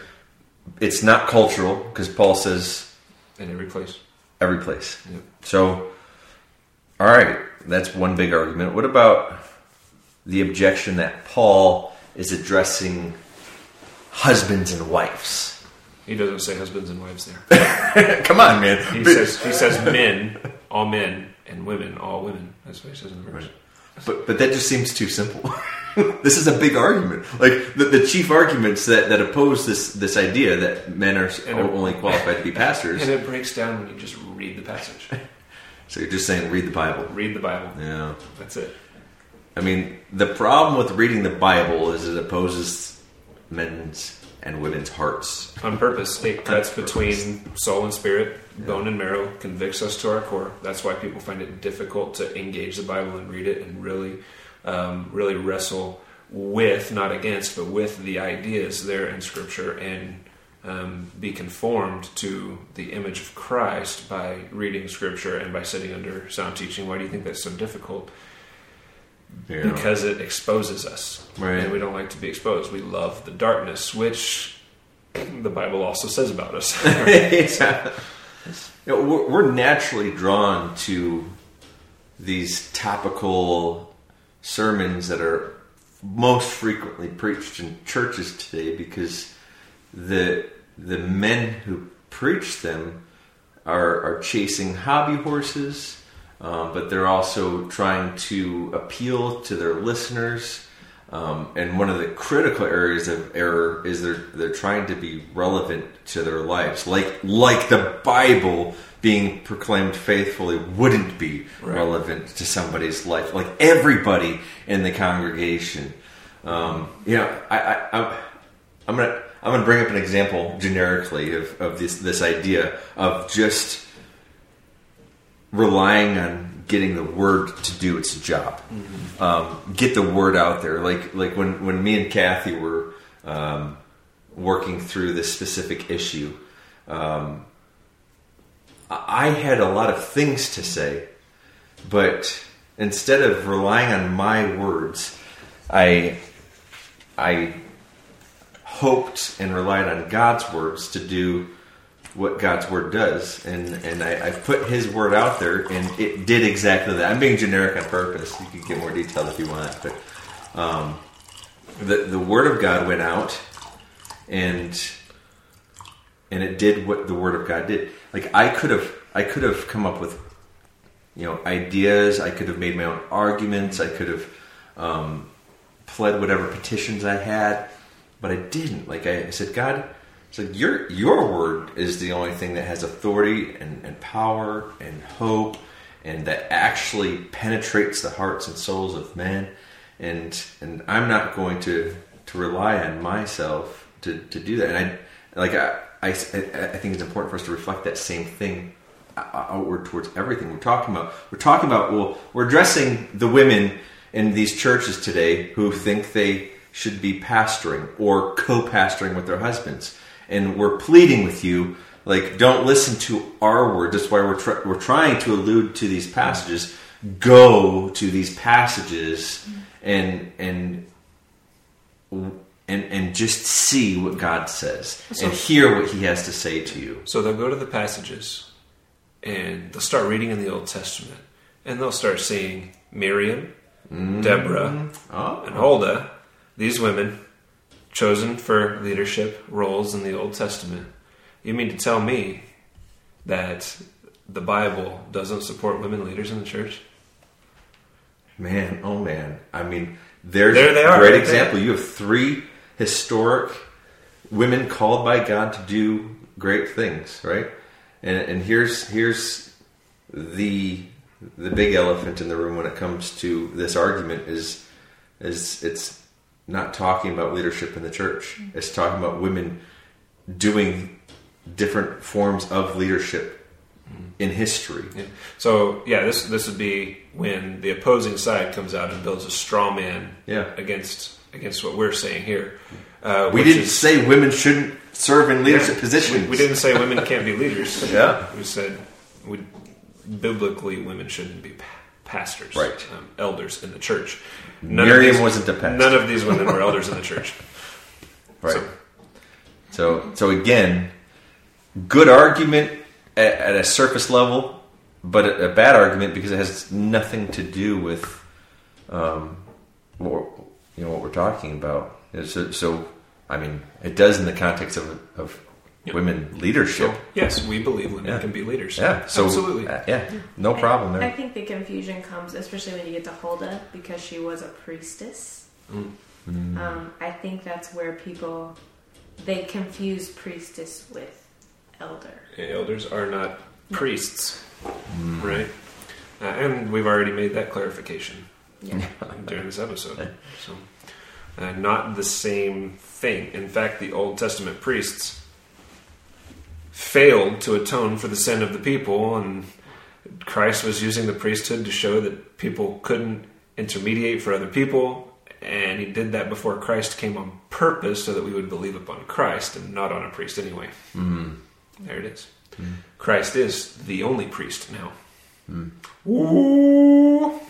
C: It's not cultural because Paul says
B: in every place.
C: Every place. Yep. So, all right, that's one big argument. What about the objection that Paul is addressing husbands and wives?
B: He doesn't say husbands and wives there.
C: Come on, man.
B: He says he says men, all men, and women, all women. That's what he says in the verse. Right.
C: But but that just seems too simple. this is a big argument. Like the, the chief arguments that, that oppose this this idea that men are and only qualified to be pastors.
B: And it breaks down when you just read the passage.
C: so you're just saying read the Bible.
B: Read the Bible.
C: Yeah,
B: that's it.
C: I mean, the problem with reading the Bible is it opposes men's and women's hearts
B: on purpose. It cuts between soul and spirit, yeah. bone and marrow, convicts us to our core. That's why people find it difficult to engage the Bible and read it and really um, really wrestle with, not against, but with the ideas there in Scripture and um, be conformed to the image of Christ by reading Scripture and by sitting under sound teaching. Why do you think that's so difficult? Yeah. Because it exposes us. Right. And we don't like to be exposed. We love the darkness, which the Bible also says about us.
C: yeah. you know, we're naturally drawn to these topical sermons that are most frequently preached in churches today because the the men who preach them are are chasing hobby horses, um, but they're also trying to appeal to their listeners. Um, and one of the critical areas of error is they're they're trying to be relevant to their lives, like like the Bible being proclaimed faithfully wouldn't be right. relevant to somebody's life. Like everybody in the congregation, um, you know, I, I, I'm, I'm gonna I'm gonna bring up an example generically of, of this this idea of just relying on getting the word to do its job. Mm-hmm. Um, get the word out there. Like like when when me and Kathy were um, working through this specific issue. Um, I had a lot of things to say, but instead of relying on my words, I I hoped and relied on God's words to do what God's word does, and and I, put His word out there, and it did exactly that. I'm being generic on purpose. You can get more detail if you want, but um, the the word of God went out, and and it did what the word of God did. Like I could have, I could have come up with, you know, ideas. I could have made my own arguments. I could have um, pled whatever petitions I had, but I didn't. Like I said, God, so your your word is the only thing that has authority and, and power and hope, and that actually penetrates the hearts and souls of men. And and I'm not going to to rely on myself to, to do that. And I like I I, I think it's important for us to reflect that same thing outward towards everything we're talking about. We're talking about well, we're addressing the women in these churches today who think they should be pastoring or co-pastoring with their husbands, and we're pleading with you, like, don't listen to our word. That's why we're tr- we're trying to allude to these passages. Go to these passages and and and and just see what God says
B: So-
C: and hear what He has to say to you.
B: So they'll go to the passages and they'll start reading in the Old Testament and they'll start seeing Miriam, mm-hmm. Deborah,
C: Oh,
B: and Huldah, these women chosen for leadership roles in the Old Testament. You mean to tell me that the Bible doesn't support women leaders in the church?
C: man, oh man! I mean, there's
B: There they
C: a great
B: right
C: example. You have three historic women called by God to do great things, right? And and here's here's the the big elephant in the room when it comes to this argument is is it's not talking about leadership in the church. It's talking about women doing different forms of leadership in history.
B: Yeah. So yeah, this this would be when the opposing side comes out and builds a straw man
C: Yeah.
B: against against what we're saying here. Uh,
C: We didn't
B: is-
C: say women shouldn't serve in leadership positions.
B: We, we didn't say women can't be leaders.
C: Yeah.
B: we said we, biblically women shouldn't be pastors,
C: Right.
B: Um, elders in the church. None
C: Miriam
B: these,
C: wasn't a pastor.
B: None of these women were elders in the church.
C: Right.
B: So-
C: So, so again, good argument at, at a surface level, but a, a bad argument because it has nothing to do with, um, what, you know, what we're talking about. So, so, I mean, it does in the context of of
B: Yep.
C: women leadership.
B: So yes, we believe women
C: Yeah.
B: can be leaders.
C: yeah. So
B: absolutely.
C: uh, yeah. No problem
A: I
C: there.
A: think the confusion comes, especially when you get to Huldah, because she was a priestess.
C: Mm.
A: Um, I think that's where people they confuse priestess with elder.
B: Elders are not priests,
C: Mm.
B: right? Uh, and we've already made that clarification
A: Yeah.
B: during this episode. So, uh, not the same thing. In fact, the Old Testament priests failed to atone for the sin of the people, and Christ was using the priesthood to show that people couldn't intermediate for other people, and he did that before Christ came on purpose so that we would believe upon Christ and not on a priest anyway. Mm-hmm. There it is. Christ is the only priest now. Mm. Ooh. All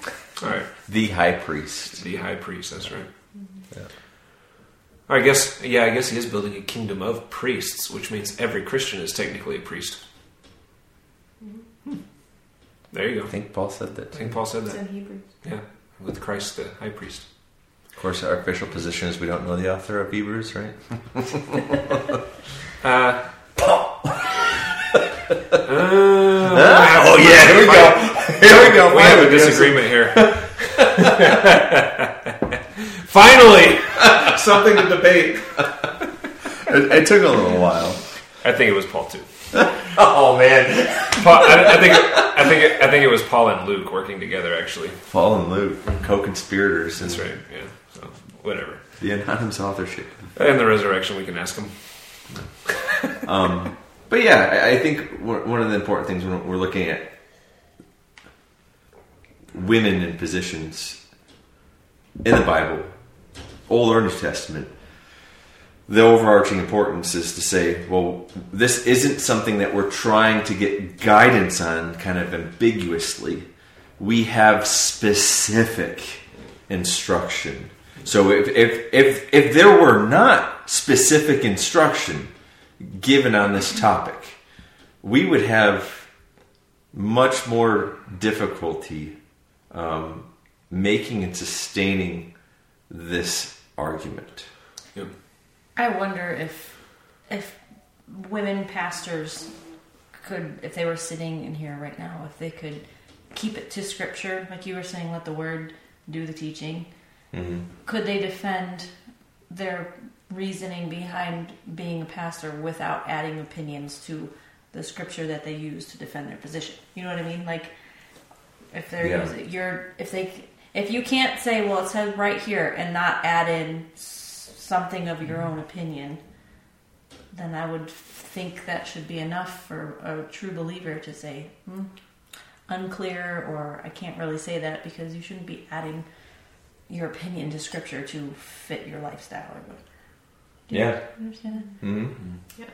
B: right.
C: The high priest.
B: The high priest, that's right. I guess, yeah, I guess he is building a kingdom of priests, which means every Christian is technically a priest. Hmm. There you go.
C: I think Paul said that.
B: I think Paul said
A: It's
B: that.
A: in Hebrews.
B: Yeah, with Christ the high priest.
C: Of course, our official position is we don't know the author of Hebrews, right?
B: Uh,
C: oh yeah, here we go. Here we go.
B: we have a disagreement here. Finally, something to debate.
C: It, it took a little while.
B: I think it was Paul too.
C: Oh man,
B: Paul, I, I think I think it, I think it was Paul and Luke working together. Actually,
C: Paul and Luke, co-conspirators,
B: that's right. Yeah. So whatever.
C: the anonymous authorship.
B: and the resurrection, we can ask him.
C: Um, but yeah, I, I think one one of the important things when we're looking at women in positions in the Bible, Old or New Testament, the overarching importance is to say, well, this isn't something that we're trying to get guidance on kind of ambiguously. We have specific instruction. So if, if, if, if there were not specific instruction given on this topic, we would have much more difficulty um, making and sustaining this argument.
B: Yep.
D: I wonder if if women pastors could, if they were sitting in here right now, if they could keep it to scripture, like you were saying, let the word do the teaching. Mm-hmm. Could they defend their reasoning behind being a pastor without adding opinions to the scripture that they use to defend their position? You know what I mean? Like if they're
C: Yeah.
D: using you're if they if you can't say well it says right here and not add in something of your own opinion then i would think that should be enough for a true believer to say hmm, unclear or i can't really say that because you shouldn't be adding your opinion to scripture to fit your lifestyle or whatever. Do
C: Yeah.
D: you understand
C: hmm
A: Yeah.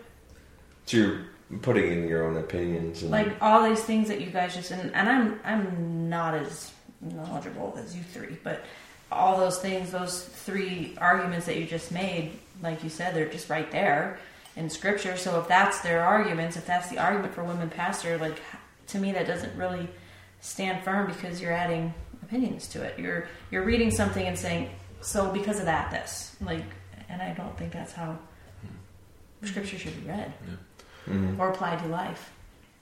C: So you're putting in your own opinions. And.
D: Like all these things that you guys just and, and I'm I'm not as knowledgeable as you three, but all those things, those three arguments that you just made, like you said, they're just right there in scripture. So if that's their arguments, if that's the argument for women pastor, like to me that doesn't really stand firm because you're adding opinions to it. You're you're reading something and saying, so because of that, this like, and I don't think that's how scripture should be read
C: Mhm.
D: or applied to life.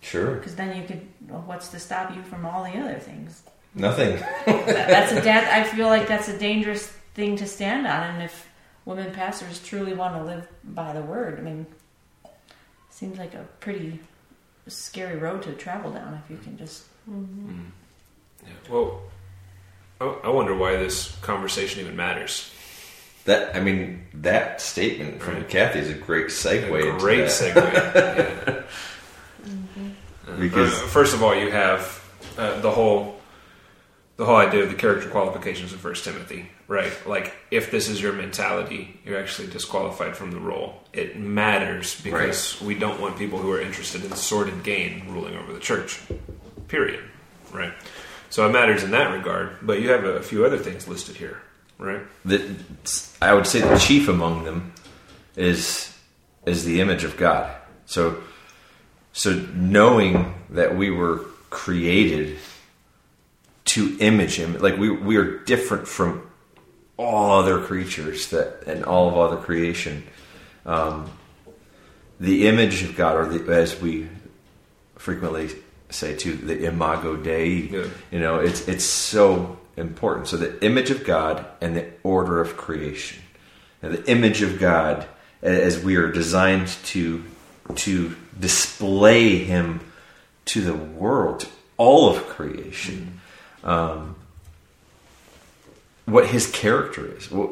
C: Sure.
D: Because then you could, well, what's to stop you from all the other things?
C: Nothing.
D: That's a da- I feel like that's a dangerous thing to stand on, and if women pastors truly want to live by the word, I mean, seems like a pretty scary road to travel down if you can just.
B: Mm. Yeah. Well, I, I wonder why this conversation even matters.
C: That I mean, that statement from
B: Right.
C: Kathy is a great segue.
B: A
C: into
B: great
C: that.
B: segue. yeah. Uh,
C: Because-
B: uh, first of all, you have uh, the whole the whole idea of the character qualifications of First Timothy, right? Like, if this is your mentality, you're actually disqualified from the role. It matters because we don't want people who are interested in sordid gain ruling over the church. Period. Right. So it matters in that regard. But you have a few other things listed here, right?
C: that I would say the chief among them is is the image of God. So so knowing that we were created to image him. Like we we are different from all other creatures that and all of other creation. Um, the image of God or the, as we frequently say to the imago dei
B: Yeah.
C: you know it's it's so important. So the image of God and the order of creation. And the image of God as we are designed to to display him to the world to all of creation um, what his character is what,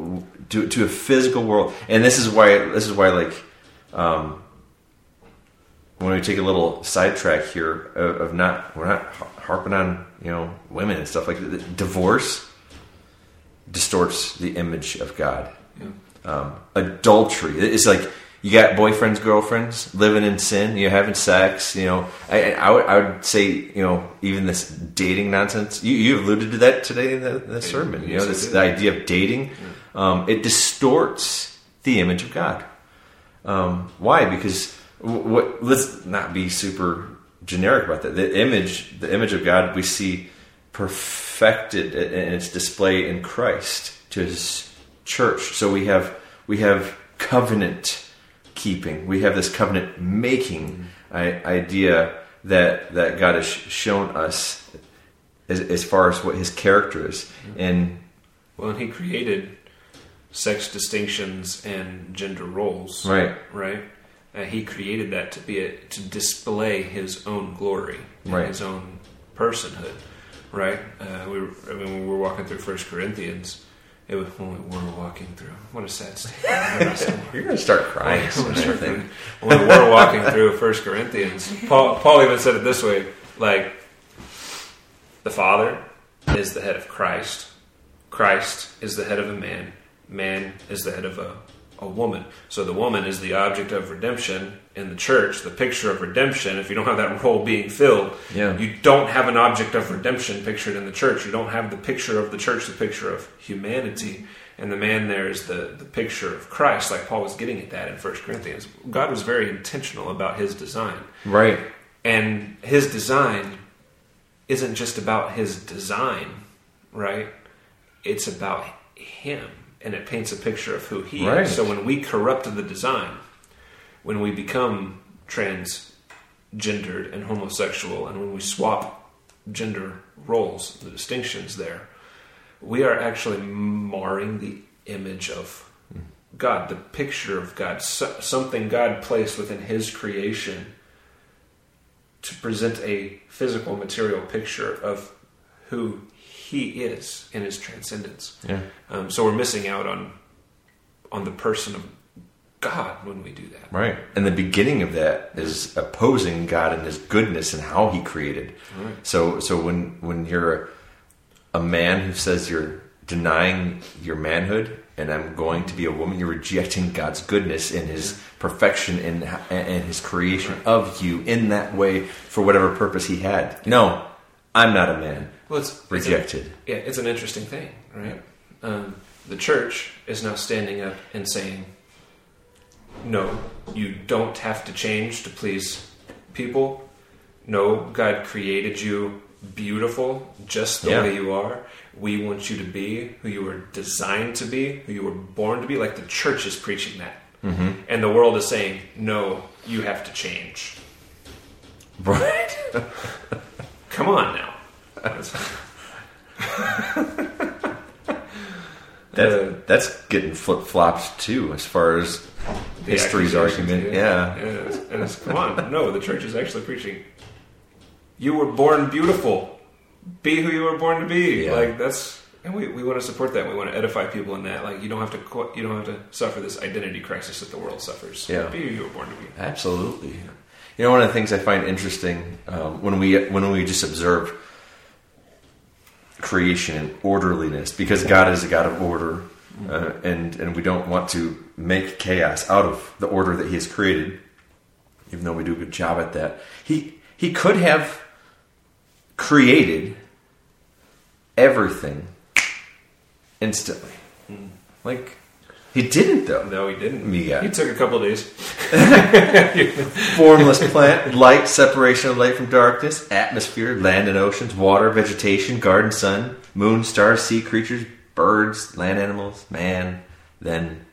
C: to, to a physical world. And this is why this is why like um, when we take a little sidetrack here of, of not we're not harping on you know women and stuff like that. Divorce distorts the image of god. Um, adultery it's like you got boyfriends girlfriends living in sin you're having sex you know I, I, would, I would say you know even this dating nonsense you, you alluded to that today in the, the sermon you know this the idea of dating um, it distorts the image of god um, why? Because what? Let's not be super generic about that. The image, the image of God, we see perfected in its display in Christ to His church. So we have we have covenant keeping. We have this covenant making idea that that God has shown us as, as far as what His character is. And
B: Well, and he created sex distinctions and gender roles.
C: right,
B: right? Uh, he created that to be a, to display his own glory, and
C: Right.
B: his own personhood, right? Uh, we, I mean, we were walking through First Corinthians, it was when we were walking through. What a sad state.
C: you're going to start crying.
B: I'm
C: soon,
B: gonna
C: I
B: start crying. when we were walking through First Corinthians, Paul, Paul even said it this way: like the Father is the head of Christ, Christ is the head of a man, man is the head of a, a woman. So the woman is the object of redemption in the church, the picture of redemption. If you don't have that role being filled,
C: Yeah.
B: you don't have an object of redemption pictured in the church. You don't have the picture of the church, the picture of humanity. And the man there is the, the picture of Christ, like Paul was getting at that in 1 Corinthians. God was very intentional about his design.
C: Right.
B: And his design isn't just about his design, right? It's about him. And it paints a picture of who he
C: Right.
B: is. So when we corrupt the design, when we become transgendered and homosexual, and when we swap gender roles, the distinctions there, we are actually marring the image of God, the picture of God, so, something God placed within His creation to present a physical, material picture of who He is in His transcendence.
C: Yeah.
B: Um, so we're missing out on on the person of God when we do that.
C: Right. And the beginning of that is opposing God and his goodness and how he created.
B: Right.
C: So so when when you're a, a man who says you're denying your manhood and I'm going to be a woman. You're rejecting God's goodness and His perfection and, and His creation of you in that way for whatever purpose He had. No, I'm not a man.
B: Well, it's
C: Rejected.
B: It's a, yeah, it's an interesting thing, right? Um, the church is now standing up and saying, "No, you don't have to change to please people. No, God created you beautiful just the
C: Yeah.
B: way you are. We want you to be who you were designed to be, who you were born to be. Like the church is preaching that, mm-hmm. and the world is saying, "No, you have to change."
C: Right.
B: Come on now. That's-
C: That,
B: Uh,
C: that's getting flip flopped too, as far as history's argument. Yeah.
B: yeah. it's- and it's come on, no, the church is actually preaching. You were born beautiful. Be who you were born to be.
C: Yeah.
B: Like that's, and we, we want to support that. We want to edify people in that. Like you don't have to you don't have to suffer this identity crisis that the world suffers.
C: Yeah.
B: Be who you were born to be.
C: Absolutely. You know, one of the things I find interesting um, when we when we just observe creation and orderliness, because God is a God of order, uh, and and we don't want to make chaos out of the order that He has created, even though we do a good job at that. He He could have created everything instantly, like He didn't though.
B: No, he didn't.
C: Yeah.
B: He took a couple of days.
C: formless plant, light, separation of light from darkness, atmosphere, land and oceans, water, vegetation, garden, sun, moon, stars, sea creatures, birds, land animals, man, then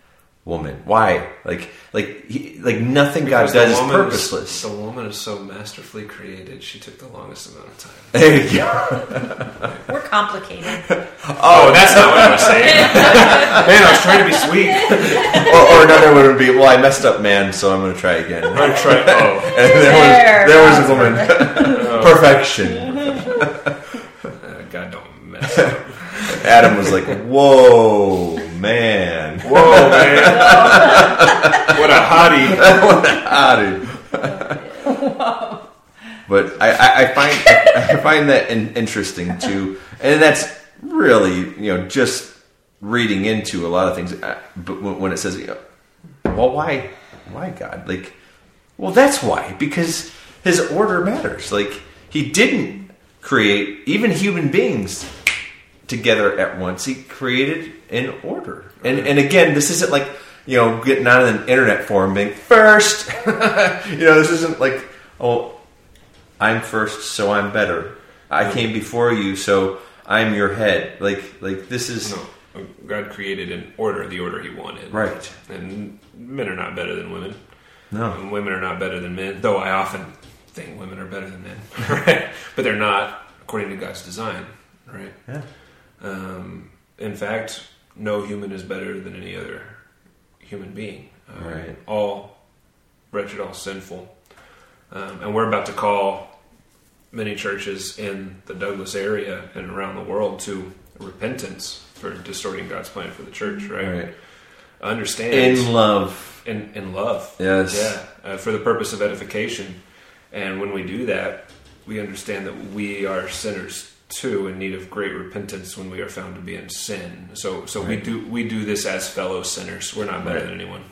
C: woman. Why? Like, like, he, like nothing God
B: Because
C: does is
B: woman
C: purposeless.
B: the woman is so masterfully created. She took the longest amount of time.
C: There you go.
D: We're complicated.
B: Oh, that's not what I was saying. Man, I was trying to be sweet.
C: or, or another one would be, well, I messed up, man, so I'm going to try again. And
B: I tried. Oh,
C: there,
D: There,
C: was, there was a woman. Perfection.
B: uh, God, don't mess up.
C: Adam was like, whoa, man.
B: Whoa, man! what a hottie!
C: what a hottie. but I, I, I find I find that in, interesting too, and that's really you know just reading into a lot of things. uh, But when when it says, you know, "Well, why, why God?" Like, well, that's why because His order matters. Like He didn't create even human beings together at once. He created in order. And and again, this isn't like you know getting on an internet forum being first. you know, this isn't like oh, I'm first, so I'm better. I came before you, so I'm your head. Like like this is
B: No, God created an order, the order He wanted.
C: right.
B: And men are not better than women.
C: No,
B: And women are not better than men, though I often think women are better than men, right? But they're not according to God's design, right?
C: yeah,
B: Um, in fact, no human is better than any other human being. Um,
C: Right.
B: All wretched, all sinful. Um, and we're about to call many churches in the Douglas area and around the world to repentance for distorting God's plan for the church, right?
C: right.
B: Understand
C: In love,
B: in, in love.
C: Yes.
B: Yeah, uh, for the purpose of edification. And when we do that, we understand that we are sinners too, in need of great repentance when we are found to be in sin. So, so we do we do this as fellow sinners. We're not better
C: Right.
B: than anyone.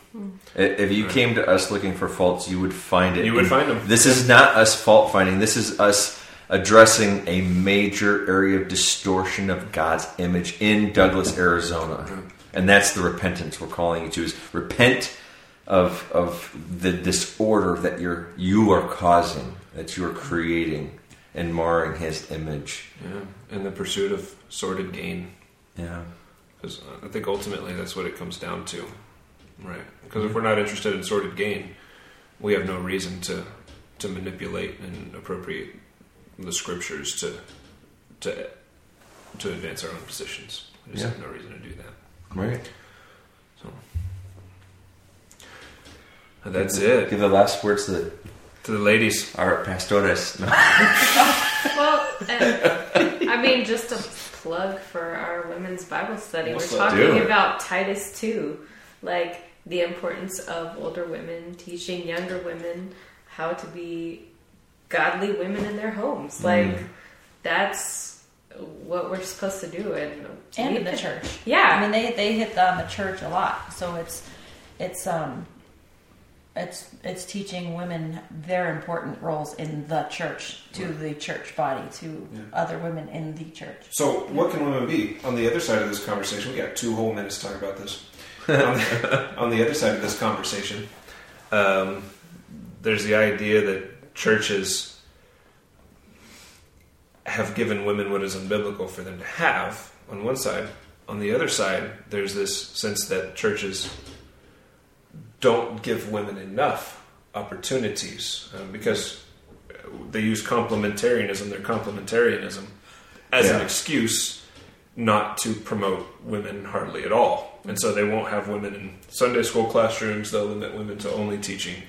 C: If you came to us looking for faults, you would find it.
B: You would find them.
C: This is not us fault finding. This is us addressing a major area of distortion of God's image in Douglas, Arizona, and that's the repentance we're calling you to. Is repent of of the disorder that you're you are causing, that you are creating and marring His image.
B: Yeah, in the pursuit of sordid gain.
C: Yeah,
B: Because uh, I think ultimately that's what it comes down to, right? Because if we're not interested in sordid gain, we have no reason to to manipulate and appropriate the scriptures to to to advance our own positions. We just
C: Yeah.
B: have no reason to do that.
C: right.
B: So that's it.
C: Give the last words to the,
B: To the ladies,
C: our pastores.
A: Well, and, I mean, just a plug for our women's Bible study.
B: What's
A: We're talking
C: Do
A: about Titus 2, like the importance of older women teaching younger women how to be godly women in their homes. Like, that's what we're supposed to do and
D: and in the church.
A: Yeah.
D: I mean they they hit on the church a lot. So it's it's um it's it's teaching women their important roles in the church to the church body to other women in the church.
B: So, what can women be? On the other side of this conversation, we got two whole minutes to talk about this. on, the, on the other side of this conversation, um, there's the idea that churches have given women what is unbiblical for them to have, on one side. On the other side, there's this sense that churches don't give women enough opportunities um, because they use complementarianism, their complementarianism, as an excuse not to promote women hardly at all. And so they won't have women in Sunday school classrooms, they'll limit women to only teaching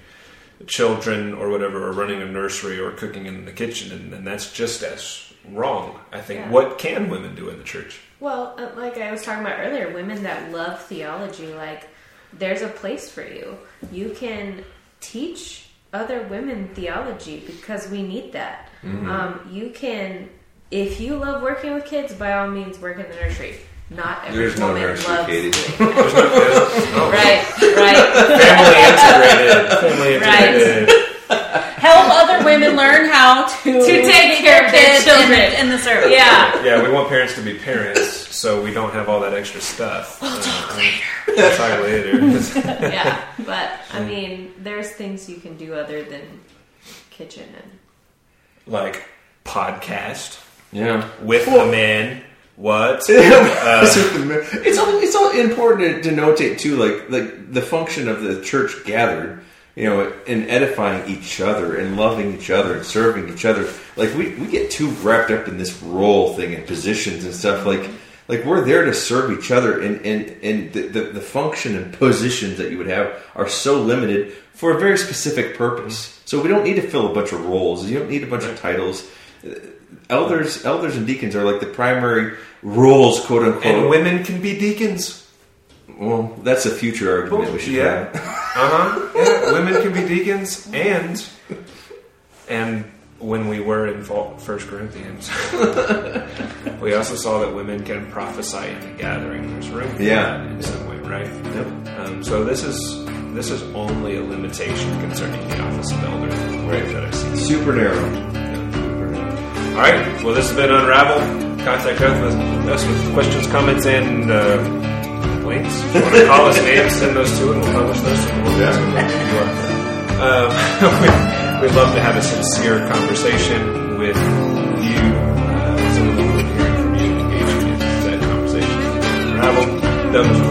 B: children or whatever, or running a nursery or cooking in the kitchen. And, and that's just as wrong, I think.
A: Yeah.
B: What can women do in the church?
A: Well, uh, like I was talking about earlier, women that love theology, like there's a place for you. You can teach other women theology because we need that. Um, you can, if you love working with kids, by all means, work in the nursery. Not every
C: There's no
A: woman
C: nursery,
A: loves
C: Katie.
A: doing that.
B: No.
A: right, right.
B: Family integrated. Family integrated.
D: Other women learn how to
A: To take care of their
D: kids
A: children.
D: in, in the service.
A: Yeah.
B: Yeah, we want parents to be parents, so we don't have all that extra stuff. We'll talk later. We'll talk later.
A: yeah, but I mean, there's things you can do other than kitchen and
B: like podcast
C: Yeah.
B: with
C: Well-
B: a man. What?
C: Uh, it's all it's all important to, to notate too, like like the function of the church gathered, you know, in edifying each other and loving each other and serving each other. Like we, we get too wrapped up in this role thing and positions and stuff. Like like we're there to serve each other, and and and the, the, the function and positions that you would have are so limited for a very specific purpose. So we don't need to fill a bunch of roles. You don't need a bunch of titles. Elders, elders, and deacons are like the primary roles, quote unquote.
B: and women can be deacons.
C: Well, that's a future argument we should
B: yeah.
C: have.
B: Uh huh. Yeah, women can be deacons, and and when we were in First Corinthians, we also saw that women can prophesy in the gathering. There's room
C: Yeah.
B: in some way, right? Um, so this is this is only a limitation concerning the office of elder, right? That I see.
C: Super narrow.
B: All right. Well, this has been Unravel. Contact us with, us with questions, comments, and uh, links. You want to call us names, send those to it, we'll publish those to the um, We'd love to have a sincere conversation with you. Uh, some of the people hearing from you engaging in that conversation. Travel,